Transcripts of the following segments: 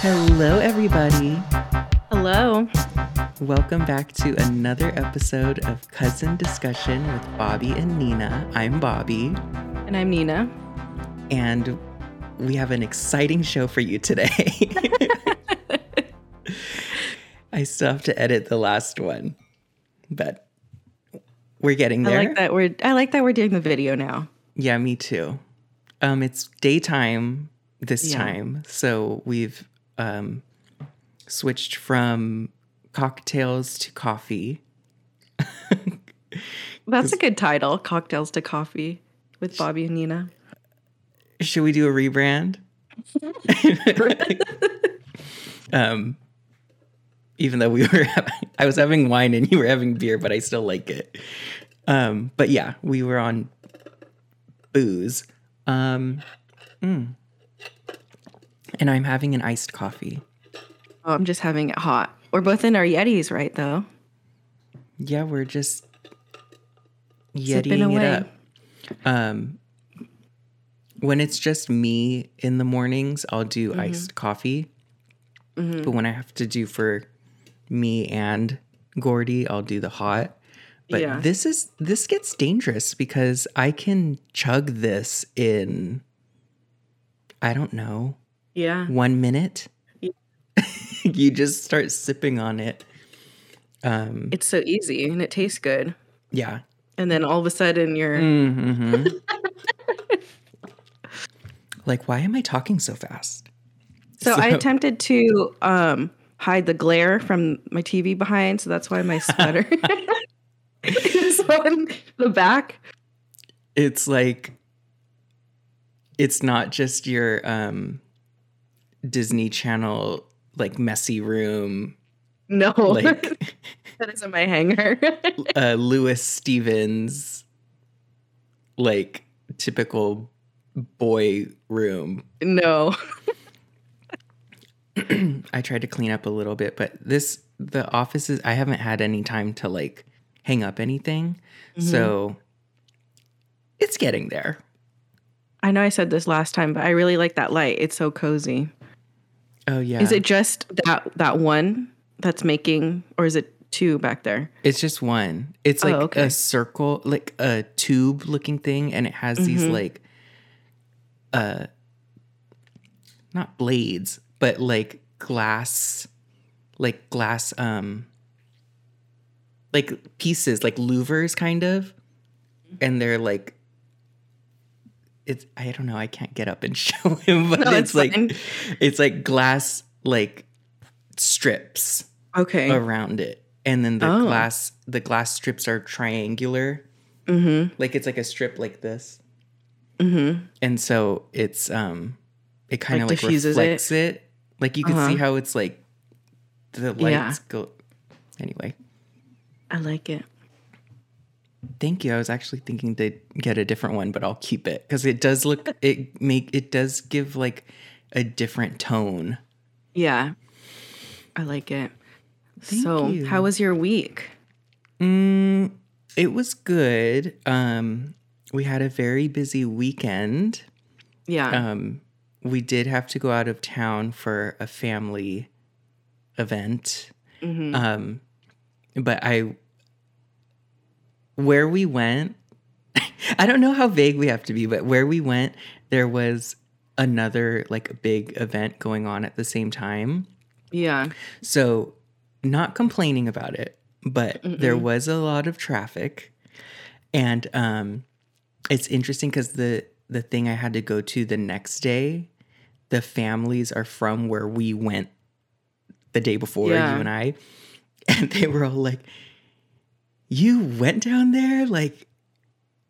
Hello, everybody. Hello. Welcome back to another episode of Cousin Discussion with Bobby and Nina. I'm Bobby, And I'm Nina. and we have an exciting show for you today. I still have to edit the last one, but we're getting there. I like that we're I like that we're doing the video now. Yeah, me too. Um, it's daytime this Yeah. time, so we've um switched from cocktails to coffee. That's a good title. Cocktails to coffee with Bobby and Nina. Should we do a rebrand? um, even though we were, having, I was having wine and you were having beer, but I still like it. Um, but yeah, we were on booze. Um, mm. And I'm having an iced coffee. Oh, I'm just having it hot. We're both in our Yetis, right though? Yeah, we're just yetiing it up. Um, when it's just me in the mornings, I'll do Mm-hmm. iced coffee. But when I have to do for me and Gordy, I'll do the hot. But Yeah. this is this gets dangerous because I can chug this in I don't know, Yeah. one minute. Yeah. you just start sipping on it. Um, It's so easy and it tastes good. yeah, And then all of a sudden you're hmm like, why am I talking so fast? so, I attempted to um hide the glare from my TV behind, so that's why my sweater is on the back. It's like, it's not just your um, Disney Channel like messy room, No. like that isn't my hanger. uh, Louis Stevens, like typical boy room. no. I tried to clean up a little bit, but this the offices I haven't had any time to like hang up anything. So it's getting there. I know I said this last time, but I really like that light. It's so cozy. Oh yeah. Is it just that that one that's making or is it two back there? It's just one. It's like Oh, okay. a circle, like a tube looking thing and it has these Mm-hmm. like uh not blades, but like glass like glass um like pieces, like louvers kind of. And they're like it's I don't know, I can't get up and show him, but No, it's it's like it's like glass like strips Okay. around it and then the Oh. glass the glass strips are triangular mm-hmm. like it's like a strip like this Mm-hmm. and so it's um it kind of Like like, diffuses it? it. like you can see Uh-huh. how it's like the lights Yeah. go anyway I like it. Thank you i was actually thinking to get a different one but i'll keep it because it does look it make it does give like a different tone Yeah. I like it. Thank so you. how was your week? Mm, it was good. Um, we had a very busy weekend. Yeah. Um, we did have to go out of town for a family event. Mhm. Um, but I, where we went, I don't know how vague we have to be, but where we went, there was another like big event going on at the same time. yeah. So, not complaining about it, but there was a lot of traffic, and um, it's interesting because the the thing I had to go to the next day, the families are from where we went the day before Yeah. you and I, and they were all like, "You went down there like."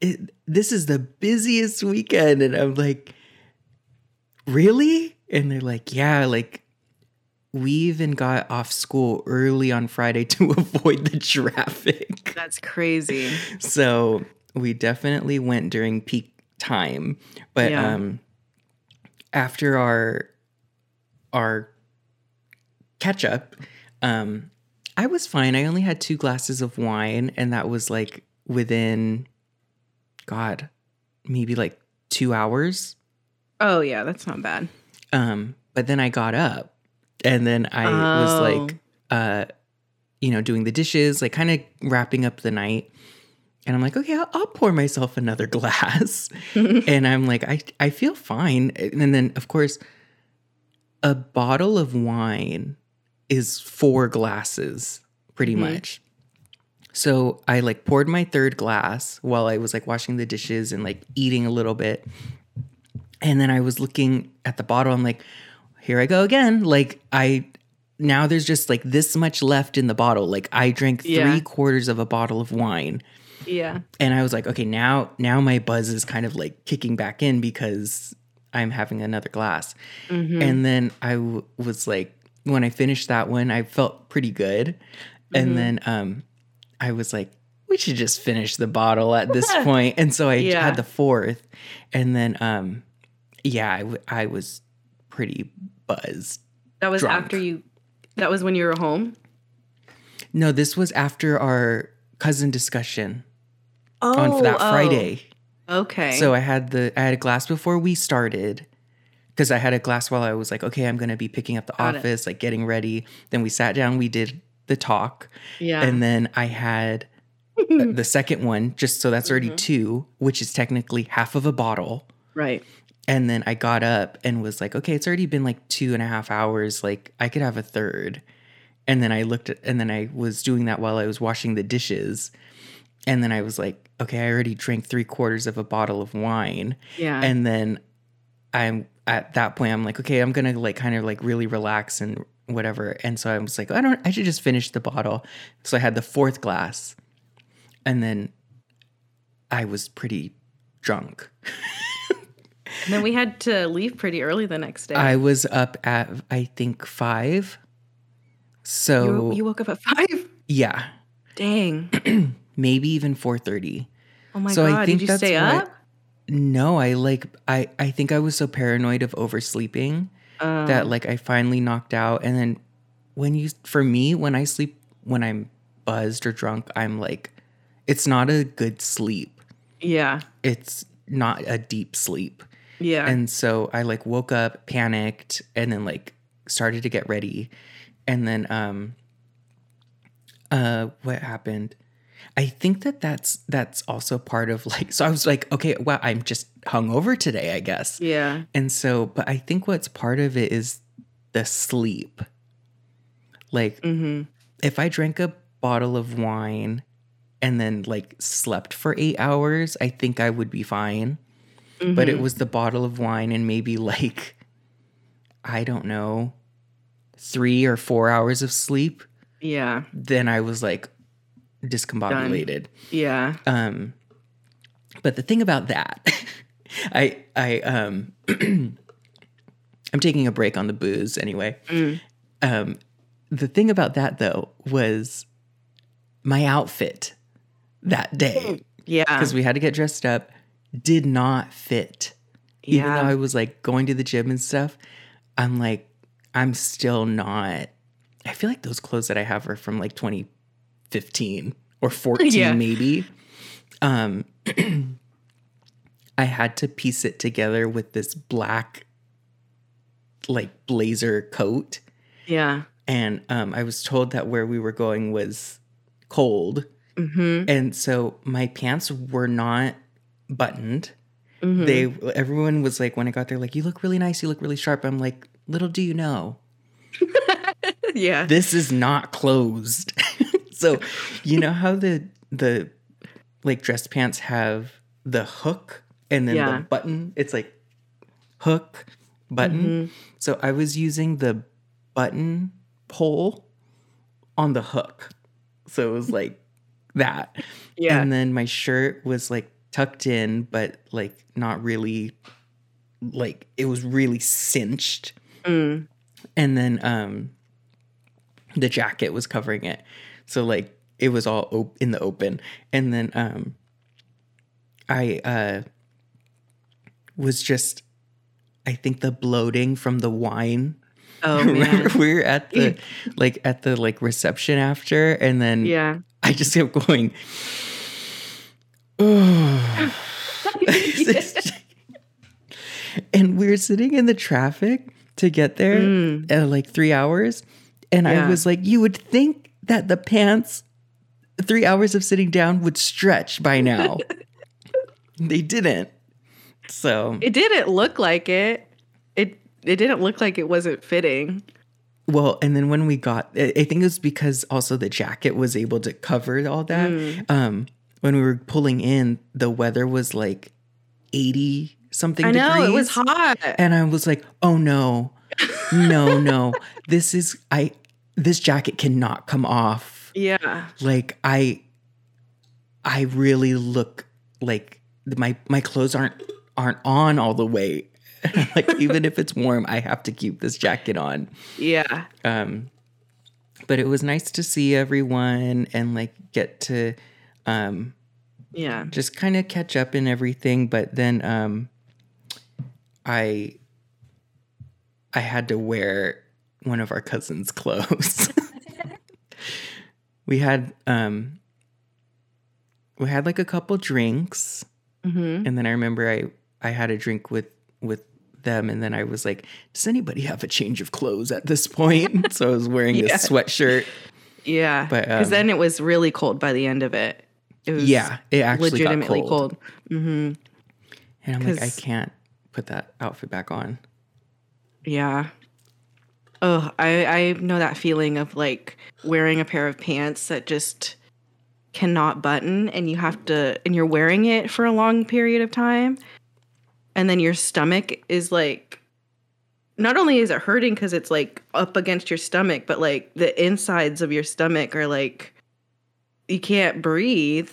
It, this is the busiest weekend and i'm like really and they're like yeah like we even got off school early on Friday to avoid the traffic. That's crazy. So we definitely went during peak time. But Yeah. um after our our catch up, um, I was fine. I only had two glasses of wine, and that was like within God, maybe like two hours. Oh yeah, that's not bad. Um, but then I got up And then I oh. was like, uh, you know, doing the dishes, like kind of wrapping up the night. And I'm like, okay, I'll, I'll pour myself another glass. and I'm like, I, I feel fine. And then, of course, a bottle of wine is four glasses, pretty mm-hmm. much. So I like poured my third glass while I was like washing the dishes and like eating a little bit. And then I was looking at the bottle. I'm like, here I go again. Like I now there's just like this much left in the bottle. Like I drank three yeah. quarters of a bottle of wine. Yeah. And I was like, okay, now now my buzz is kind of like kicking back in because I'm having another glass. Mm-hmm. And then I w- was like, when I finished that one, I felt pretty good. Mm-hmm. And then um I was like, we should just finish the bottle at this point. And so I yeah. had the fourth. And then, um, yeah, I, w- I was pretty buzzed. That was drunk. after you, that was when you were home? No, this was after our cousin discussion oh, on that oh. Friday. Okay. So I had the, I had a glass before we started because I had a glass while I was like, okay, I'm going to be picking up the Got office, it. like getting ready. Then we sat down, we did the talk. Yeah. And then I had the second one, just so that's already mm-hmm. two, which is technically half of a bottle. Right. And then I got up and was like, okay, it's already been like two and a half hours. Like I could have a third. And then I looked at, and then I was doing that while I was washing the dishes. And then I was like, okay, I already drank three quarters of a bottle of wine. Yeah. And then I'm at that point, I'm like, okay, I'm to like kind of like really relax and whatever. And so I was like, I don't, I should just finish the bottle. So I had the fourth glass, and then I was pretty drunk. and then we had to leave pretty early the next day. I was up at I think five. So you, you woke up at five. Yeah. Dang. Maybe even four thirty. Oh my so god! I think Did you stay up? No, I like I I think I was so paranoid of oversleeping um, that like I finally knocked out. And then when you, for me, when I sleep, when I'm buzzed or drunk, I'm like, it's not a good sleep. Yeah. It's not a deep sleep. Yeah. And so I like woke up, panicked, and then like started to get ready. And then, um, uh, what happened? I think that that's that's also part of like so I was like okay well I'm just hungover today I guess yeah and so but I think what's part of it is the sleep like mm-hmm. if I drank a bottle of wine and then like slept for eight hours I think I would be fine mm-hmm. but it mm-hmm. was the bottle of wine and maybe like I don't know three or four hours of sleep yeah then I was like discombobulated. Done. Yeah. Um, but the thing about that, I I um, I'm taking a break on the booze anyway. Mm. Um, the thing about that though was my outfit that day. Yeah. Because we had to get dressed up, did not fit. Yeah. Even though I was like going to the gym and stuff, I'm like, I'm still not. I feel like those clothes that I have are from like 20 15 or 14 yeah. maybe. Um I had to piece it together with this black like blazer coat. Yeah. And um I was told that where we were going was cold. Mm-hmm. And so my pants were not buttoned. Mm-hmm. They everyone was like when I got there like you look really nice, you look really sharp. I'm like little do you know. yeah. This is not closed. so you know how the the like dress pants have the hook and then yeah. the button? It's like hook button. Mm-hmm. so i was using the button pole on the hook. So it was like that. Yeah. And then my shirt was like tucked in but like not really like it was really cinched. Mm. and then um the jacket was covering it so like it was all op- in the open. And then um I uh was just I think the bloating from the wine. Oh man. we were at the like at the like reception after and then yeah. I just kept going oh. and we were sitting in the traffic to get there Mm. uh, like three hours. And I was like, you would think that the pants, three hours of sitting down would stretch by now. they didn't. So, It didn't look like it. It it didn't look like it wasn't fitting. well, and then when we got, I think it was because also the jacket was able to cover all that. Mm. Um, when we were pulling in, the weather was like 80 something I know degrees. it was hot. And I was like, oh no, no, no. This is, I, this jacket cannot come off. Yeah. Like, I, I really look like my, my clothes aren't, aren't on all the way. like, even if it's warm, I have to keep this jacket on. Yeah. Um, but it was nice to see everyone and like get to, um, Yeah. just kind of catch up and everything but then um i i had to wear one of our cousins clothes we had um we had like a couple drinks hmm and then i remember i i had a drink with with them and then i was like does anybody have a change of clothes at this point so i was wearing Yeah. a sweatshirt Yeah. But, Because um, then it was really cold by the end of it. It was yeah it actually legitimately got cold, cold. hmm and i'm like I can't put that outfit back on Yeah. Oh, I I know that feeling of like wearing a pair of pants that just cannot button and you have to and you're wearing it for a long period of time and then your stomach is like not only is it hurting cuz it's like up against your stomach but like the insides of your stomach are like you can't breathe.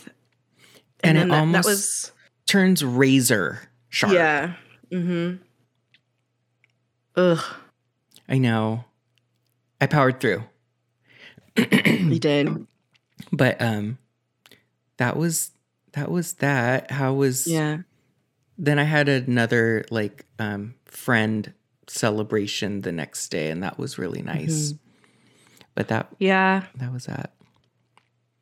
And it that, almost- that was turns razor sharp. yeah. Mm-hmm. Ugh I know. I powered through. you did But um that was that was that. How was yeah then I had another like um friend celebration the next day and that was really nice. Mm-hmm. But that yeah that was that.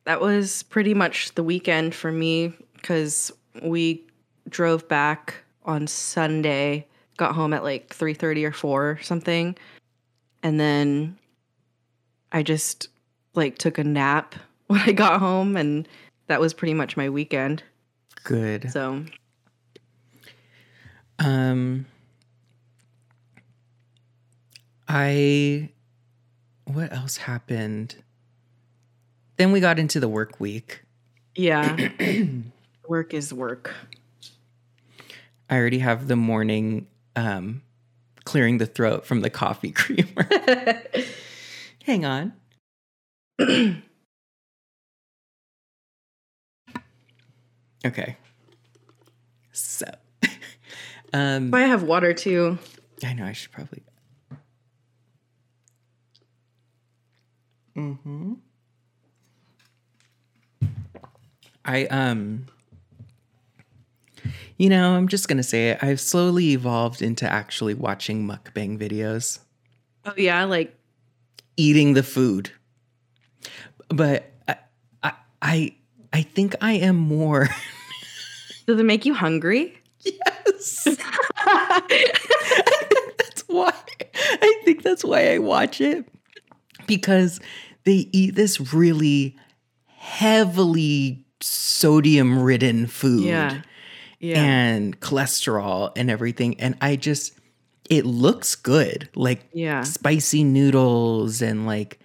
that was pretty much the weekend for me because we drove back on Sunday, got home at like three thirty or four or something, and then I just like took a nap when I got home, and that was pretty much my weekend. Good. So Um I what else happened? Then we got into the work week. yeah, work is work. I already have the morning um, clearing the throat from the coffee creamer. Hang on. okay. So, um, I have water too. I know I should probably. Mm-hmm. I um. You know, I'm just gonna say it. I've slowly evolved into actually watching mukbang videos, Oh yeah, like eating the food. But I, I, I, I think I am more. does it make you hungry? yes. that's why I think that's why I watch it because they eat this really heavily sodium ridden food yeah, yeah, and cholesterol and everything and I just it looks good like yeah. spicy noodles and like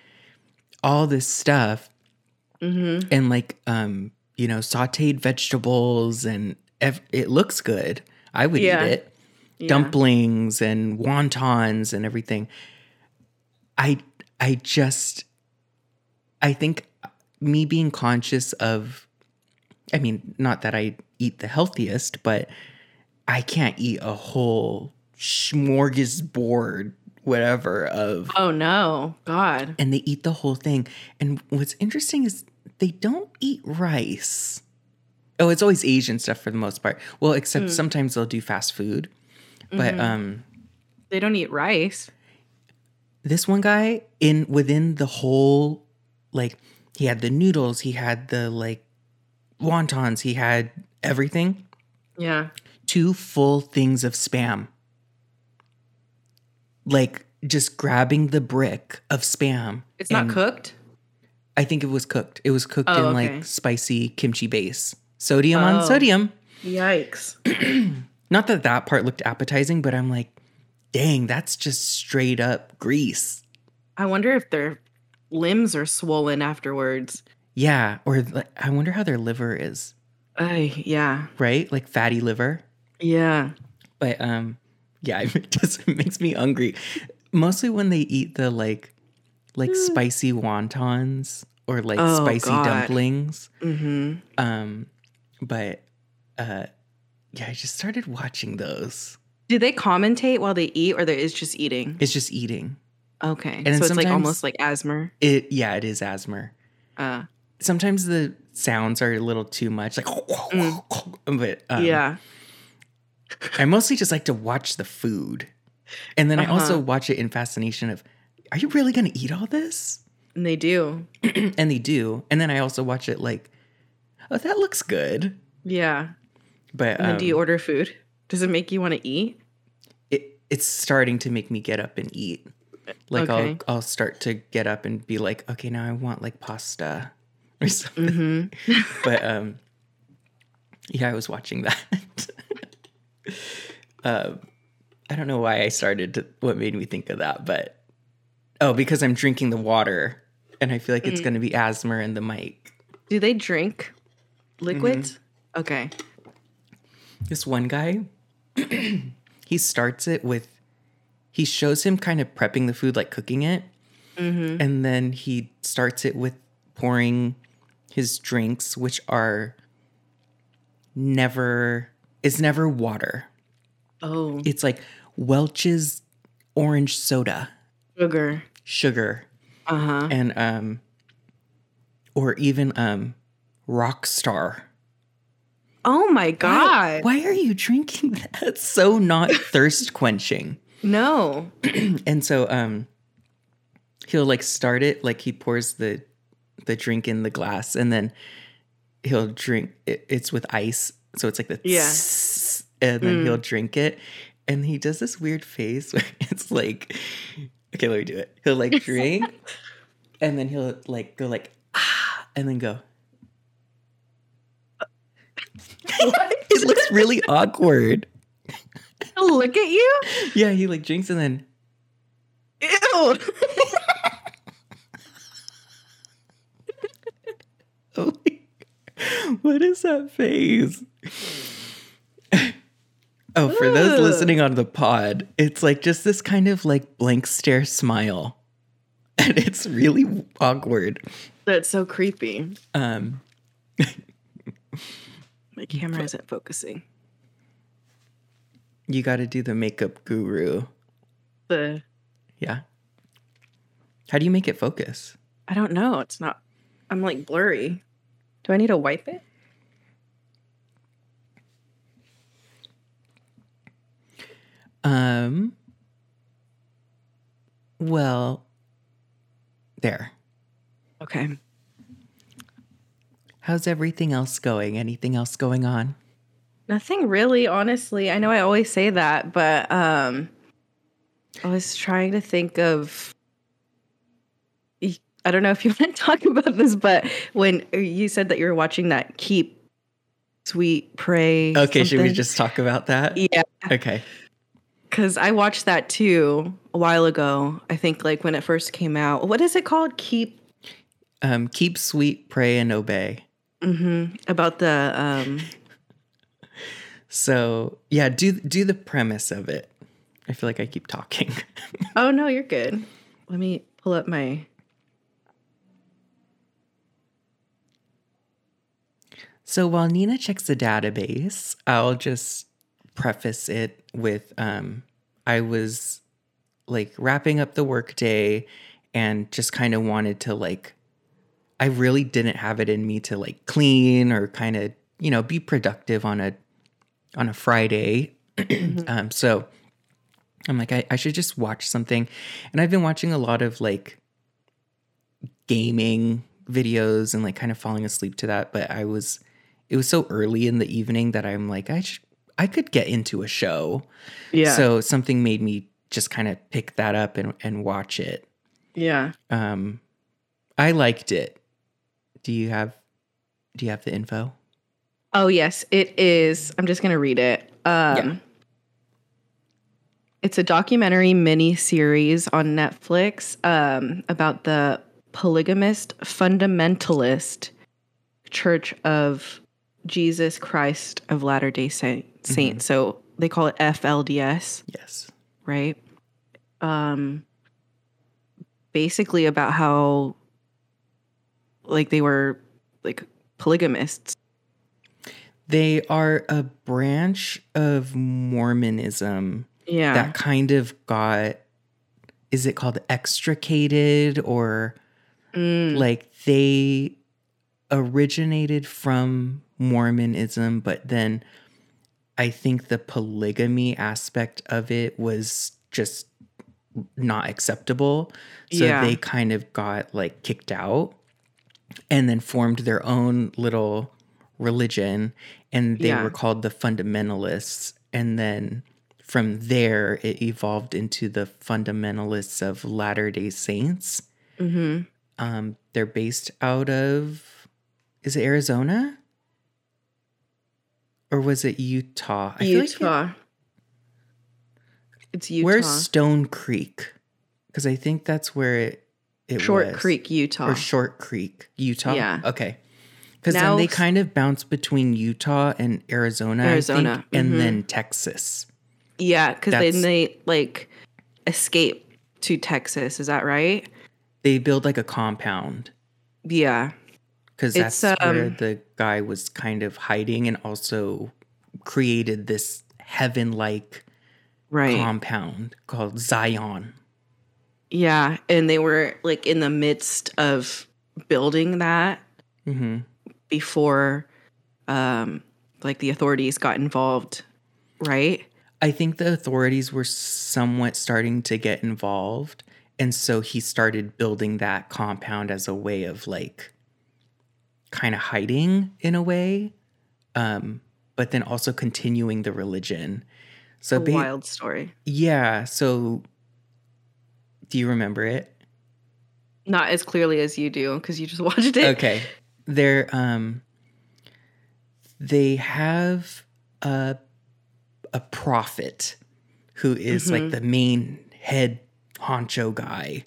all this stuff Mm-hmm. and like um you know sautéed vegetables and ev- it looks good i would Yeah. eat it Yeah. dumplings and wontons and everything i i just i think me being conscious of i mean not that i eat the healthiest but i can't eat a whole smorgasbord whatever of Oh no, God. and they eat the whole thing. And what's interesting is they don't eat rice. Oh, it's always Asian stuff for the most part. Well, except sometimes they'll do fast food. But um They don't eat rice. this one guy in within the whole like he had the noodles, he had the like wontons, he had everything. Yeah. Two full things of spam. like just grabbing the brick of spam. It's not cooked. I think it was cooked. It was cooked Oh, in okay. like spicy kimchi base. Sodium on Oh. sodium. Yikes! Not that that part looked appetizing, but I'm like, dang, that's just straight up grease. I wonder if their limbs are swollen afterwards. Yeah, or I wonder how their liver is, Ay, yeah, right? Like fatty liver. yeah. But um, yeah, it just it makes me hungry. Mostly when they eat the like, like spicy wontons or like Oh, spicy God. dumplings. Mm-hmm. Um, but uh, yeah, I just started watching those. Do they commentate while they eat, or there is just eating? It's just eating. Okay, then so it's like almost like ASMR. It yeah, it is ASMR. Uh, Sometimes the sounds are a little too much, like, but um, yeah. I mostly just like to watch the food, and then I also Uh-huh. watch it in fascination of, are you really going to eat all this? And they do. and they do, and then I also watch it like, oh, that looks good. Yeah. But um, do you order food? Does it make you want to eat? it, it's starting to make me get up and eat. Like Okay. I'll I'll start to get up and be like, okay, now I want like pasta or something. Mm-hmm. but um, yeah, I was watching that. um, I don't know why I started to what made me think of that, but oh, because I'm drinking the water and I feel like Mm. it's going to be ASMR in the mic. Do they drink liquids? Mm-hmm. Okay. This one guy, he starts it with, he shows him kind of prepping the food, like cooking it. Mm-hmm. And then he starts it with pouring his drinks, which are never, it's never water. Oh, It's like Welch's orange soda, sugar. sugar, Uh huh. and, um, or even, um, Rockstar. Oh my god. why are you drinking that? So not thirst quenching. No. and so um he'll like start it like he pours the the drink in the glass and then he'll drink it, it's with ice so it's like the Yeah. tss, and then Mm. he'll drink it and he does this weird face where it's like okay let me do it he'll like drink and then he'll like go like ah and then go it looks really awkward Look at you. yeah he like drinks and then Ew. what is that face? oh, for those listening on the pod, it's like just this kind of like blank stare smile. And it's really awkward. That's so creepy. Um, My camera isn't focusing. you got to do the makeup guru. The Yeah. How do you make it focus? I don't know. It's not. I'm like blurry. Do I need to wipe it? Um, well, there. Okay. How's everything else going? Anything else going on? Nothing really, honestly. I know I always say that, but um I was trying to think of I don't know if you want to talk about this, but when you said that you were watching that Keep Sweet Pray. Okay, should we just talk about that? Yeah, Okay. because I watched that too a while ago. I think like when it first came out. What is it called? Keep Um, keep sweet, pray, and obey. hmm about the um So yeah, do do the premise of it. I feel like I keep talking. Oh no, you're good. Let me pull up my so while Nina checks the database, I'll just preface it with um, I was like wrapping up the workday and just kind of wanted to like I really didn't have it in me to like clean or kind of, you know, be productive on a on a Friday. um, so I'm like, I, I should just watch something. And I've been watching a lot of like gaming videos and like kind of falling asleep to that. But I was, it was so early in the evening that I'm like, I should, I could get into a show. yeah. So something made me just kind of pick that up and, and watch it. Yeah. Um, I liked it. Do you have do you have the info? Oh yes, it is. I'm just gonna read it. Um, Yeah. It's a documentary mini series on Netflix um, about the polygamist fundamentalist Church of Jesus Christ of Latter Day Saint, Saints. Mm-hmm. So they call it FLDS, Yes. right? Um, basically about how like they were like polygamists. They are a branch of Mormonism Yeah. that kind of got is it called extricated or Mm, like they originated from Mormonism, but then I think the polygamy aspect of it was just not acceptable. So Yeah. they kind of got like kicked out and then formed their own little religion and they Yeah. were called the fundamentalists. And then from there, it evolved into the fundamentalists of Latter day Saints. hmm Um, they're based out of is it Arizona? Or was it Utah? I feel like it- Utah. it's Utah. where's Stone Creek? Because I think that's where it it Short was. Creek, Utah. or Short Creek, Utah. Yeah. Okay. Because then they kind of bounce between Utah and Arizona, Arizona, think, and mhm. then Texas. yeah, because then they like escape to Texas. Is that right? They build like a compound Yeah. Because that's where um, the guy was kind of hiding and also created this heaven-like Right. compound called Zion. yeah. And they were like in the midst of building that hmm before um like the authorities got involved. Right? I think the authorities were somewhat starting to get involved. And so he started building that compound as a way of like kind of hiding in a way, um, but then also continuing the religion. So, A ba- wild story. yeah. So, do you remember it? Not as clearly as you do because you just watched it. okay they're um they have a a prophet who is like the main head honcho guy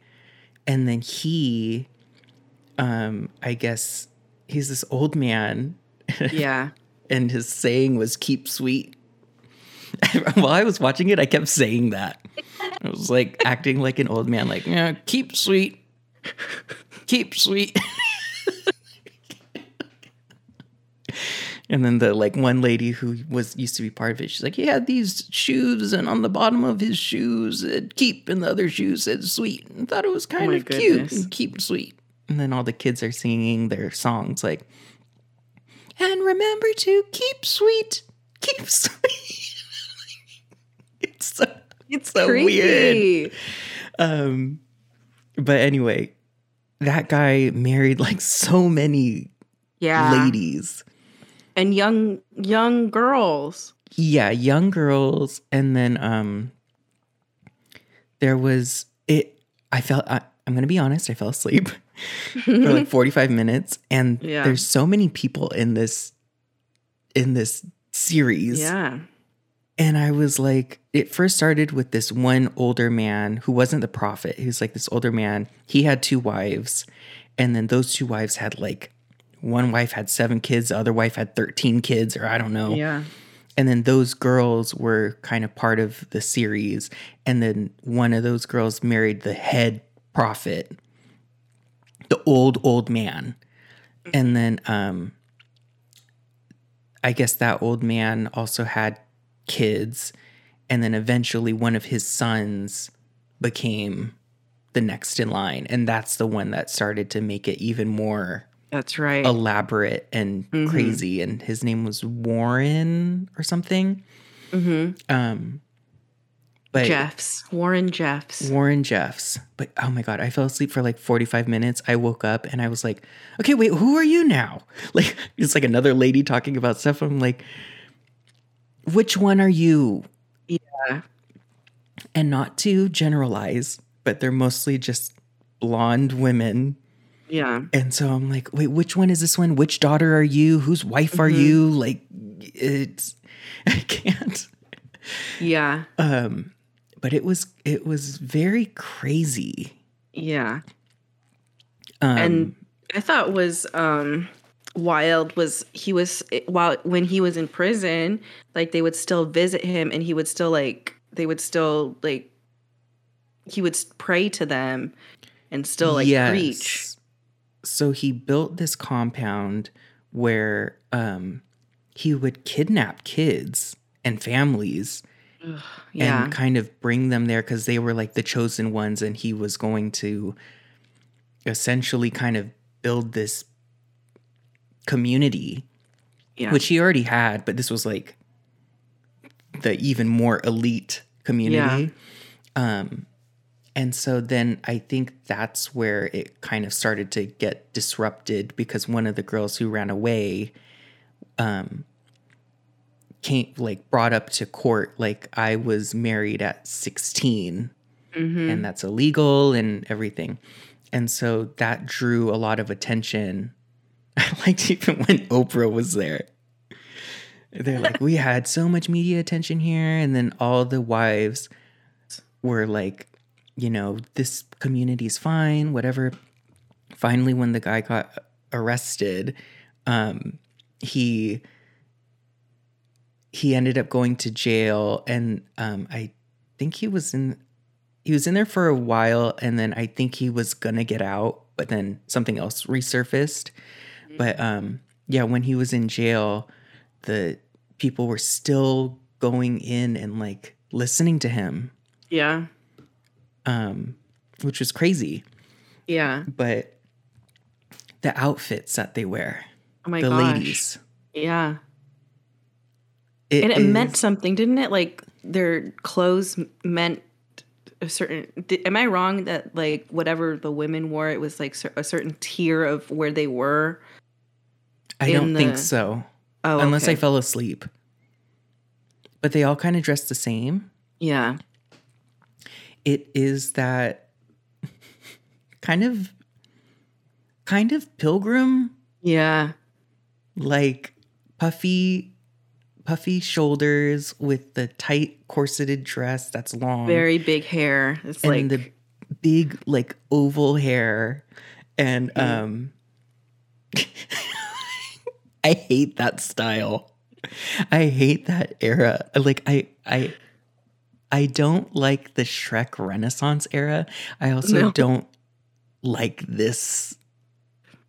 and then he um i guess he's this old man. Yeah. and his saying was keep sweet. While i was watching it i kept saying that. I was like acting like an old man like yeah keep sweet. Keep sweet. And then the like one lady who was used to be part of it she's like he had these shoes and on the bottom of his shoes it keep and the other shoes said sweet. And thought it was kind oh my of cute and keep sweet and then all the kids are singing their songs like and remember to keep sweet keep sweet it's so It's so creepy. weird. um but anyway that guy married like so many Yeah. ladies And young young girls. yeah young girls and then um there was it i felt I, i'm gonna be honest i fell asleep for like 45 minutes and Yeah. there's so many people in this in this series Yeah. and i was like it first started with this one older man who wasn't the prophet he was like this older man he had two wives and then those two wives had like one wife had seven kids the other wife had 13 kids or i don't know Yeah. and then those girls were kind of part of the series and then one of those girls married the head prophet the old old man. And then um i guess that old man also had kids. And then eventually one of his sons became the next in line. And that's the one that started to make it even more That's right. elaborate and crazy. And his name was warren or something. Hmm um but Jeffs. Warren Jeffs. warren jeffs but oh my god i fell asleep for like 45 minutes i woke up and i was like okay wait who are you now like it's like another lady talking about stuff i'm like which one are you Yeah. And not to generalize, but they're mostly just blonde women. Yeah. And so I'm like, wait, which one is this one? Which daughter are you? Whose wife are Mm-hmm. you? Like, it's, I can't. Yeah. Um, but it was, it was very crazy. Yeah. Um, and I thought was um wild was he was while when he was in prison, like they would still visit him and he would still like they would still like he would pray to them and still like preach. So he built this compound where um, he would kidnap kids and families Yeah. and kind of bring them there because they were like the chosen ones, and he was going to essentially kind of build this community, yeah. which he already had, but this was like the even more elite community. Um, and so then I think that's where it kind of started to get disrupted because one of the girls who ran away um came like brought up to court like I was married at 16 Mhm. and that's illegal and everything. And so that drew a lot of attention. I liked even when Oprah was there. They're like, we had so much media attention here. And then all the wives were like, you know, this community's fine, whatever. Finally, when the guy got arrested, um, he he ended up going to jail and um, I think he was in he was in there for a while and then I think he was gonna get out, but then something else resurfaced. But um yeah, when he was in jail, the people were still going in and like listening to him, yeah. um, which was crazy. Yeah. But the outfits that they wear, Oh my the gosh. ladies. Yeah. And it is- meant something, didn't it? Like their clothes meant a certain. Am I wrong that like whatever the women wore, it was like a certain tier of where they were? I don't in think so. Oh, Unless I fell asleep. But they all kind of dress the same. Yeah. it is that kind of kind of pilgrim Yeah. like puffy puffy shoulders with the tight corseted dress that's long Very big hair. It's and like the big like oval hair and um I hate that style. I hate that era. Like I I I don't like the Shrek Renaissance era. I also No. don't like this.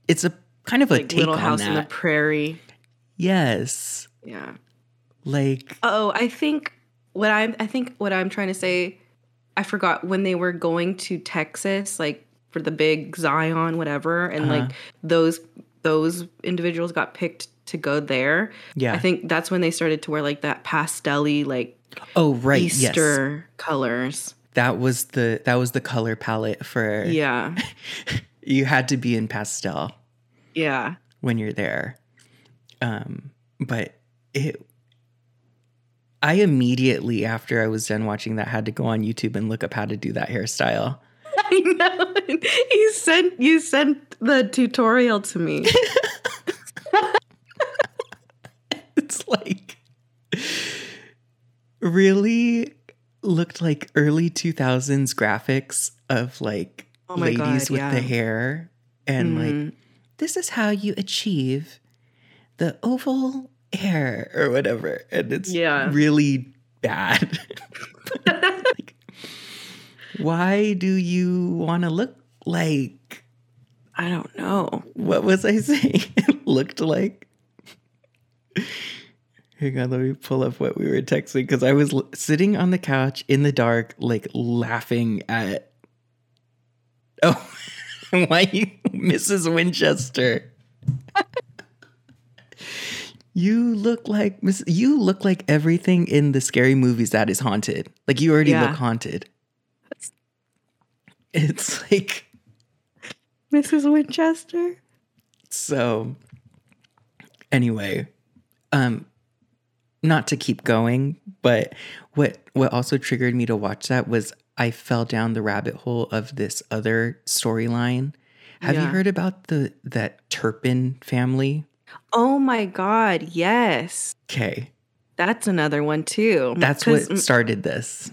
It's a kind of a like take Little on House that. in the Prairie. yes. Yeah. Like Oh, I think what I'm I think what I'm trying to say, I forgot when they were going to Texas, like for the big Zion, whatever, and Uh-huh. like those those individuals got picked to go there. yeah. I think that's when they started to wear like that pastelly like oh right. Yes. Colors. That was the that was the color palette for Yeah. you had to be in pastel. Yeah. when you're there. Um, but it, I immediately after I was done watching that had to go on YouTube and look up how to do that hairstyle. I know. You sent you sent the tutorial to me. It's like really looked like early 2000s graphics of like Oh ladies God, with yeah. the hair and like Mhm. this is how you achieve the oval hair or whatever and it's Yeah. really bad Like, why do you want to look like I don't know. what was i saying it looked like hang on let me pull up what we were texting because i was l- sitting on the couch in the dark like laughing at oh why you mrs winchester you look like miss you look like everything in the scary movies that is haunted like you already Yeah. look haunted it's like Mrs. Winchester? so anyway um not to keep going but what what also triggered me to watch that was I fell down the rabbit hole of this other storyline. Have you heard about the that Turpin family? Oh my god, yes. Okay. That's another one too. That's what started this.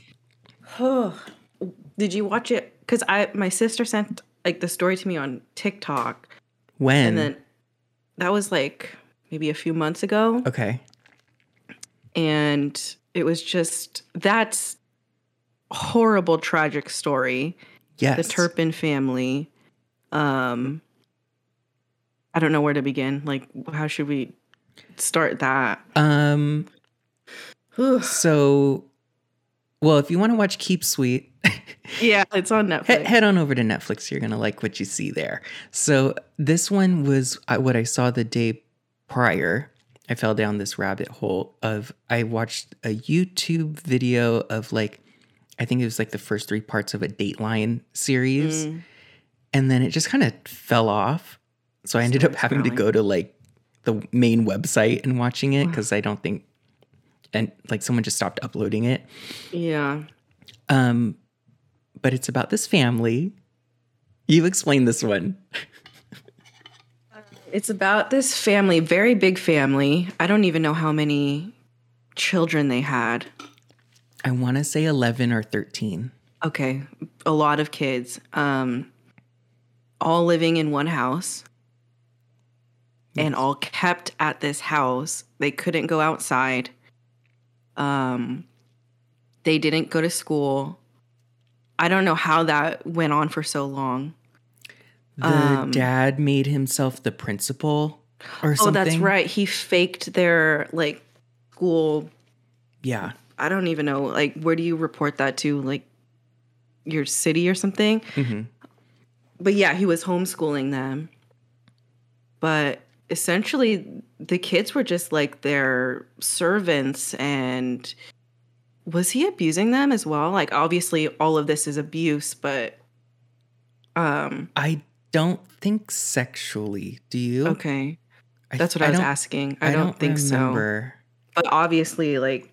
Did you watch it? Because I my sister sent like the story to me on TikTok, When? and then that was like maybe a few months ago, okay. and it was just that's horrible, tragic story. Yes. The Turpin family. Um, I don't know where to begin. Like, how should we start that? Um so well, if you want to watch Keep Sweet, yeah, it's on Netflix. head on over to Netflix. You're going to like what you see there. So, this one was what I saw the day prior. I fell down this rabbit hole of I watched a YouTube video of like I think it was like the first 3 parts of a Dateline series Mm. and then it just kind of fell off. So I ended up having to go to like the main website and watching it cuz I don't think and like someone just stopped uploading it. Yeah. Um, but it's about this family. You explain this one. It's about this family, very big family. I don't even know how many children they had. I want to say 11 or 13. Okay, a lot of kids. Um all living in one house. And all kept at this house. They couldn't go outside. Um they didn't go to school. I don't know how that went on for so long. The Um, dad made himself the principal or Oh, something. Oh, that's right. He faked their like school Yeah. I don't even know. Like, where do you report that to? Like, your city or something? hmm But yeah, he was homeschooling them. But essentially, the kids were just like their servants. And was he abusing them as well? Like, obviously, all of this is abuse, but. Um, I don't think sexually. Do you? okay. I- That's what I, was don't- asking. I, don't, think so. but obviously like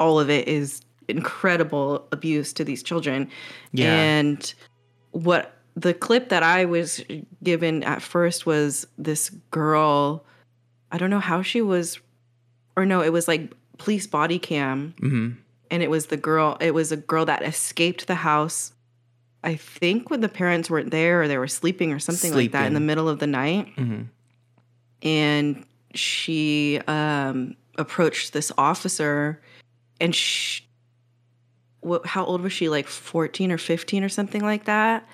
all of it is incredible abuse to these children Yeah. and what the clip that i was given at first was this girl i don't know how she was or no it was like police body cam. Hmm and it was the girl it was a girl that escaped the house. I think when the parents weren't there or they were sleeping or something like that in the middle of the night. Hmm and she um, approached this officer and she, what, how old was she? Like 14 or 15 or something like that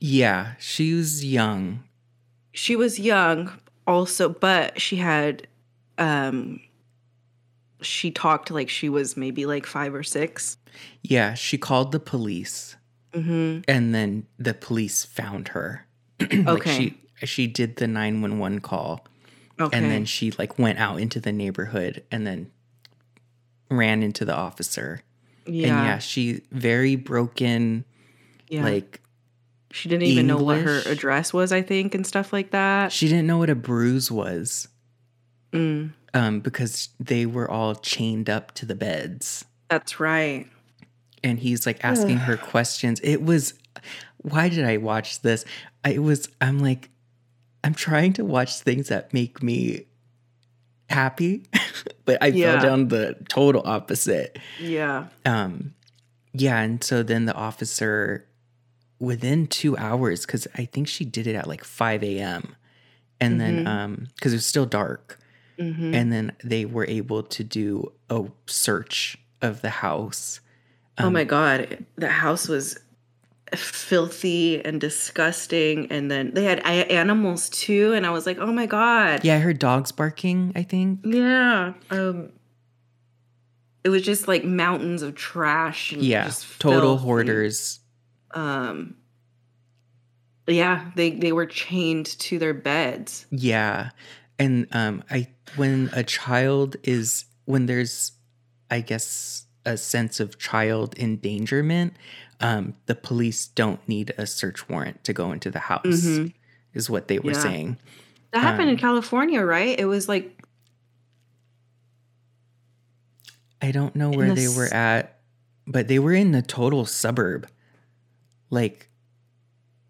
Yeah. She was young. she was young also but she had um she talked like she was maybe like five or six Yeah. She called the police mm-hmm. and then the police found her. like Okay. she she did the 911 call okay and then she like went out into the neighborhood and then ran into the officer. yeah, And yeah, she very broken yeah. like she didn't even know what her address was i think and stuff like that she didn't know what a bruise was mm, um because they were all chained up to the beds. that's right and he's like asking her questions. It was why did I watch this? I it was I'm like I'm trying to watch things that make me happy, but I Yeah. fell down the total opposite. yeah Um yeah, and so then the officer within 2 hours cuz I think she did it at like 5 a.m. and then um cuz it was still dark hmm and then they were able to do a search of the house. oh my god, the house was filthy and disgusting, and then they had animals too, and I was like, oh my god, Yeah, I heard dogs barking, I think. yeah. Um, it was just like mountains of trash. And Yeah, just total hoarders. Um, yeah, they they were chained to their beds. Yeah. And um I when a child is when there's I guess a sense of child endangerment, um the police don't need a search warrant to go into the house Mhm. is what they were Yeah. saying. That happened in Um, California, right? It was like I don't know where the they were at, but they were in the total suburb. Like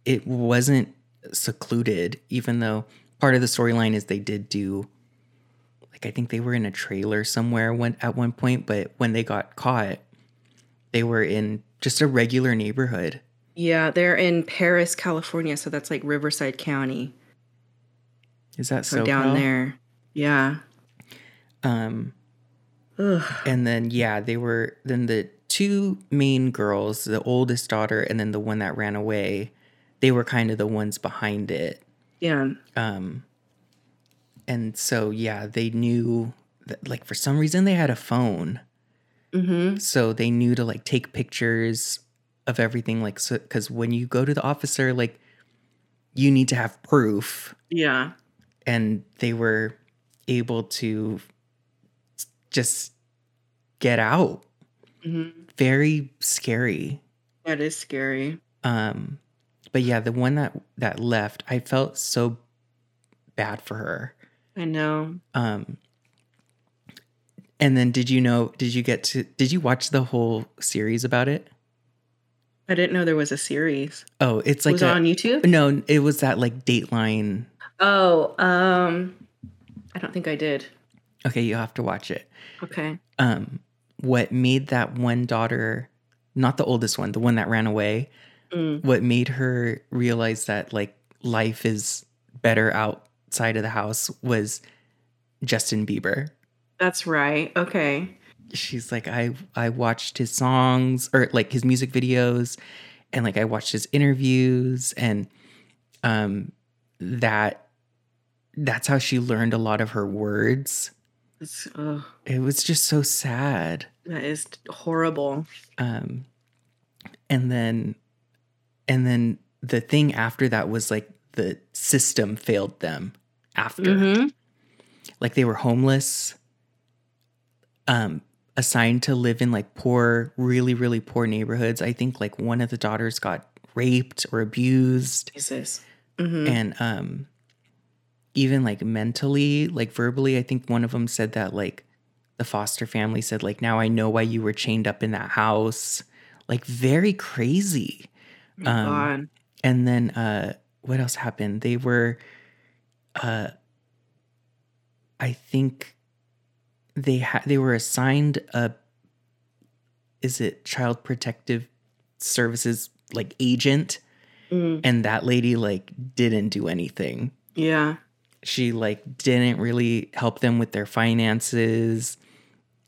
it wasn't secluded, even though part of the storyline is they did do like I think they were in a trailer somewhere when at one point, but when they got caught, they were in just a regular neighborhood. Yeah, they're in Perris, California, so that's like Riverside County. Is that So so down there. Yeah. Um Ugh. and then yeah, they were then the two main girls, the oldest daughter and then the one that ran away, they were kind of the ones behind it. Yeah. Um and so yeah, they knew that like for some reason they had a phone. Mm-hmm. So they knew to like take pictures of everything like so cuz when you go to the officer like you need to have proof Yeah. and they were able to just get out. Mm-hmm. Very scary. That is scary. Um but yeah, the one that that left, I felt so bad for her. I know. Um and then did you know did you get to did you watch the whole series about it? I didn't know there was a series. Oh, it's like was a, it on YouTube? No, it was that like Dateline. Oh, um, I don't think I did. Okay, you have to watch it. Okay. Um what made that one daughter, not the oldest one, the one that ran away, Mm. what made her realize that like life is better outside of the house was Justin Bieber. That's right. Okay. She's like I I watched his songs or like his music videos and like I watched his interviews and um that that's how she learned a lot of her words. It's, ugh, It was just so sad. that is horrible. um and then and then the thing after that was like the system failed them after Mm-hmm. like they were homeless um assigned to live in like poor really really poor neighborhoods i think like one of the daughters got raped or abused Jesus. Mm-hmm. and um even like mentally like verbally i think one of them said that like the foster family said like now i know why you were chained up in that house like very crazy um, God. and then uh what else happened they were uh i think they had they were assigned a is it child protective services like agent Mm. and that lady like didn't do anything Yeah. She like didn't really help them with their finances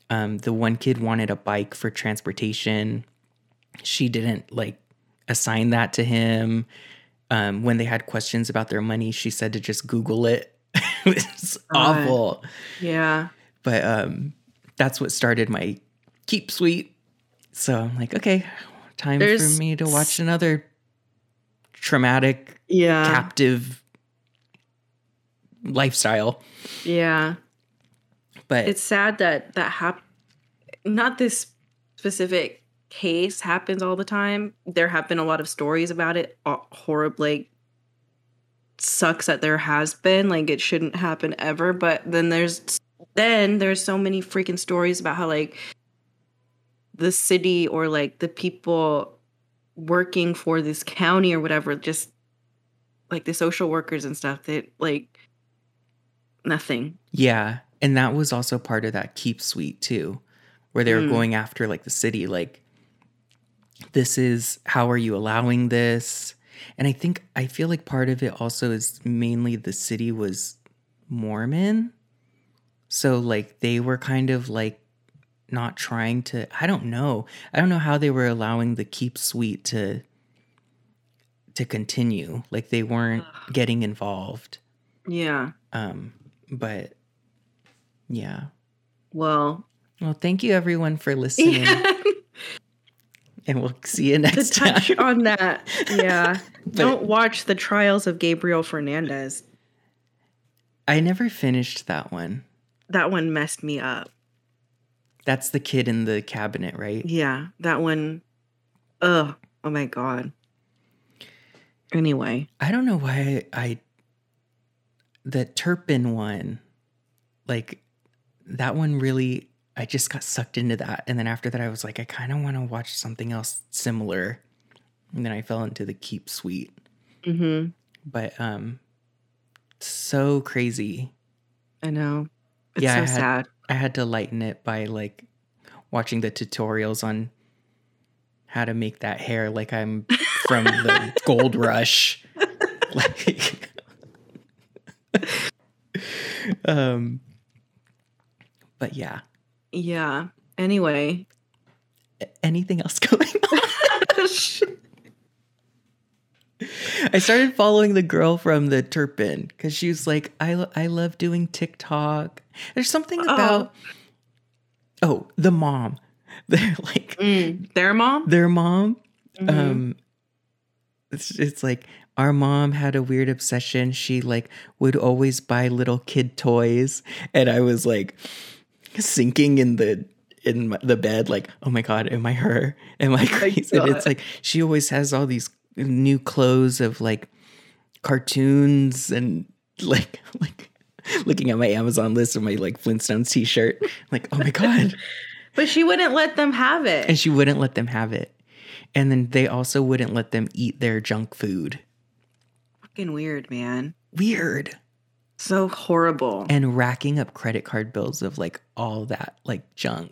um the one kid wanted a bike for transportation she didn't like assign that to him um when they had questions about their money she said to just google it it's God. awful Yeah. but um that's what started my keep sweet so i'm like okay time There's for me to watch another traumatic Yeah. captive lifestyle. Yeah. But It's sad that that hap- not this specific case happens all the time. There have been a lot of stories about it. Horribly sucks that there has been. Like it shouldn't happen ever. But then there's then there's so many freaking stories about how like the city or like the people working for this county or whatever just like the social workers and stuff that like nothing yeah, and that was also part of that Keep Sweet too, where they were Mm. going after like the city, like this is how are you allowing this? And I think I feel like part of it also is mainly the city was Mormon. So like they were kind of like not trying to I don't know. I don't know how they were allowing the Keep Sweet to to continue. Like they weren't getting involved. yeah Um but yeah. well Well, thank you everyone for listening and we'll see you to next touch time. on that yeah But- don't watch the trials of gabriel fernandez I never finished that one. that one messed me up That's the kid in the cabinet, right? yeah that one ugh oh my god anyway I don't know why I the Turpin one, like that one really I just got sucked into that. And then after that, I was like, I kind of want to watch something else similar. And then I fell into the Keep Sweet. Mm-hmm. But um, so crazy. I know. It's Yeah, I so had- sad. I had to lighten it by like watching the tutorials on how to make that hair like I'm from the gold rush. Like um but yeah. Yeah. Anyway. Anything else going on? I started following the girl from the Turpin because she was like, I, lo- I love doing TikTok. There's something about, oh, the mom. They're like, Mm, their mom? their mom, Mhm. um, it's, it's like, our mom had a weird obsession. She like would always buy little kid toys. And I was like sinking in the, in the bed, like, oh my God, am I her? Am I crazy? and it's like, she always has all these new clothes of like cartoons and like like looking at my Amazon list of my like Flintstones t-shirt like oh my god but she wouldn't let them have it. and she wouldn't let them have it and then they also wouldn't let them eat their junk food Fucking weird, man. weird So horrible. and racking up credit card bills of like all that like junk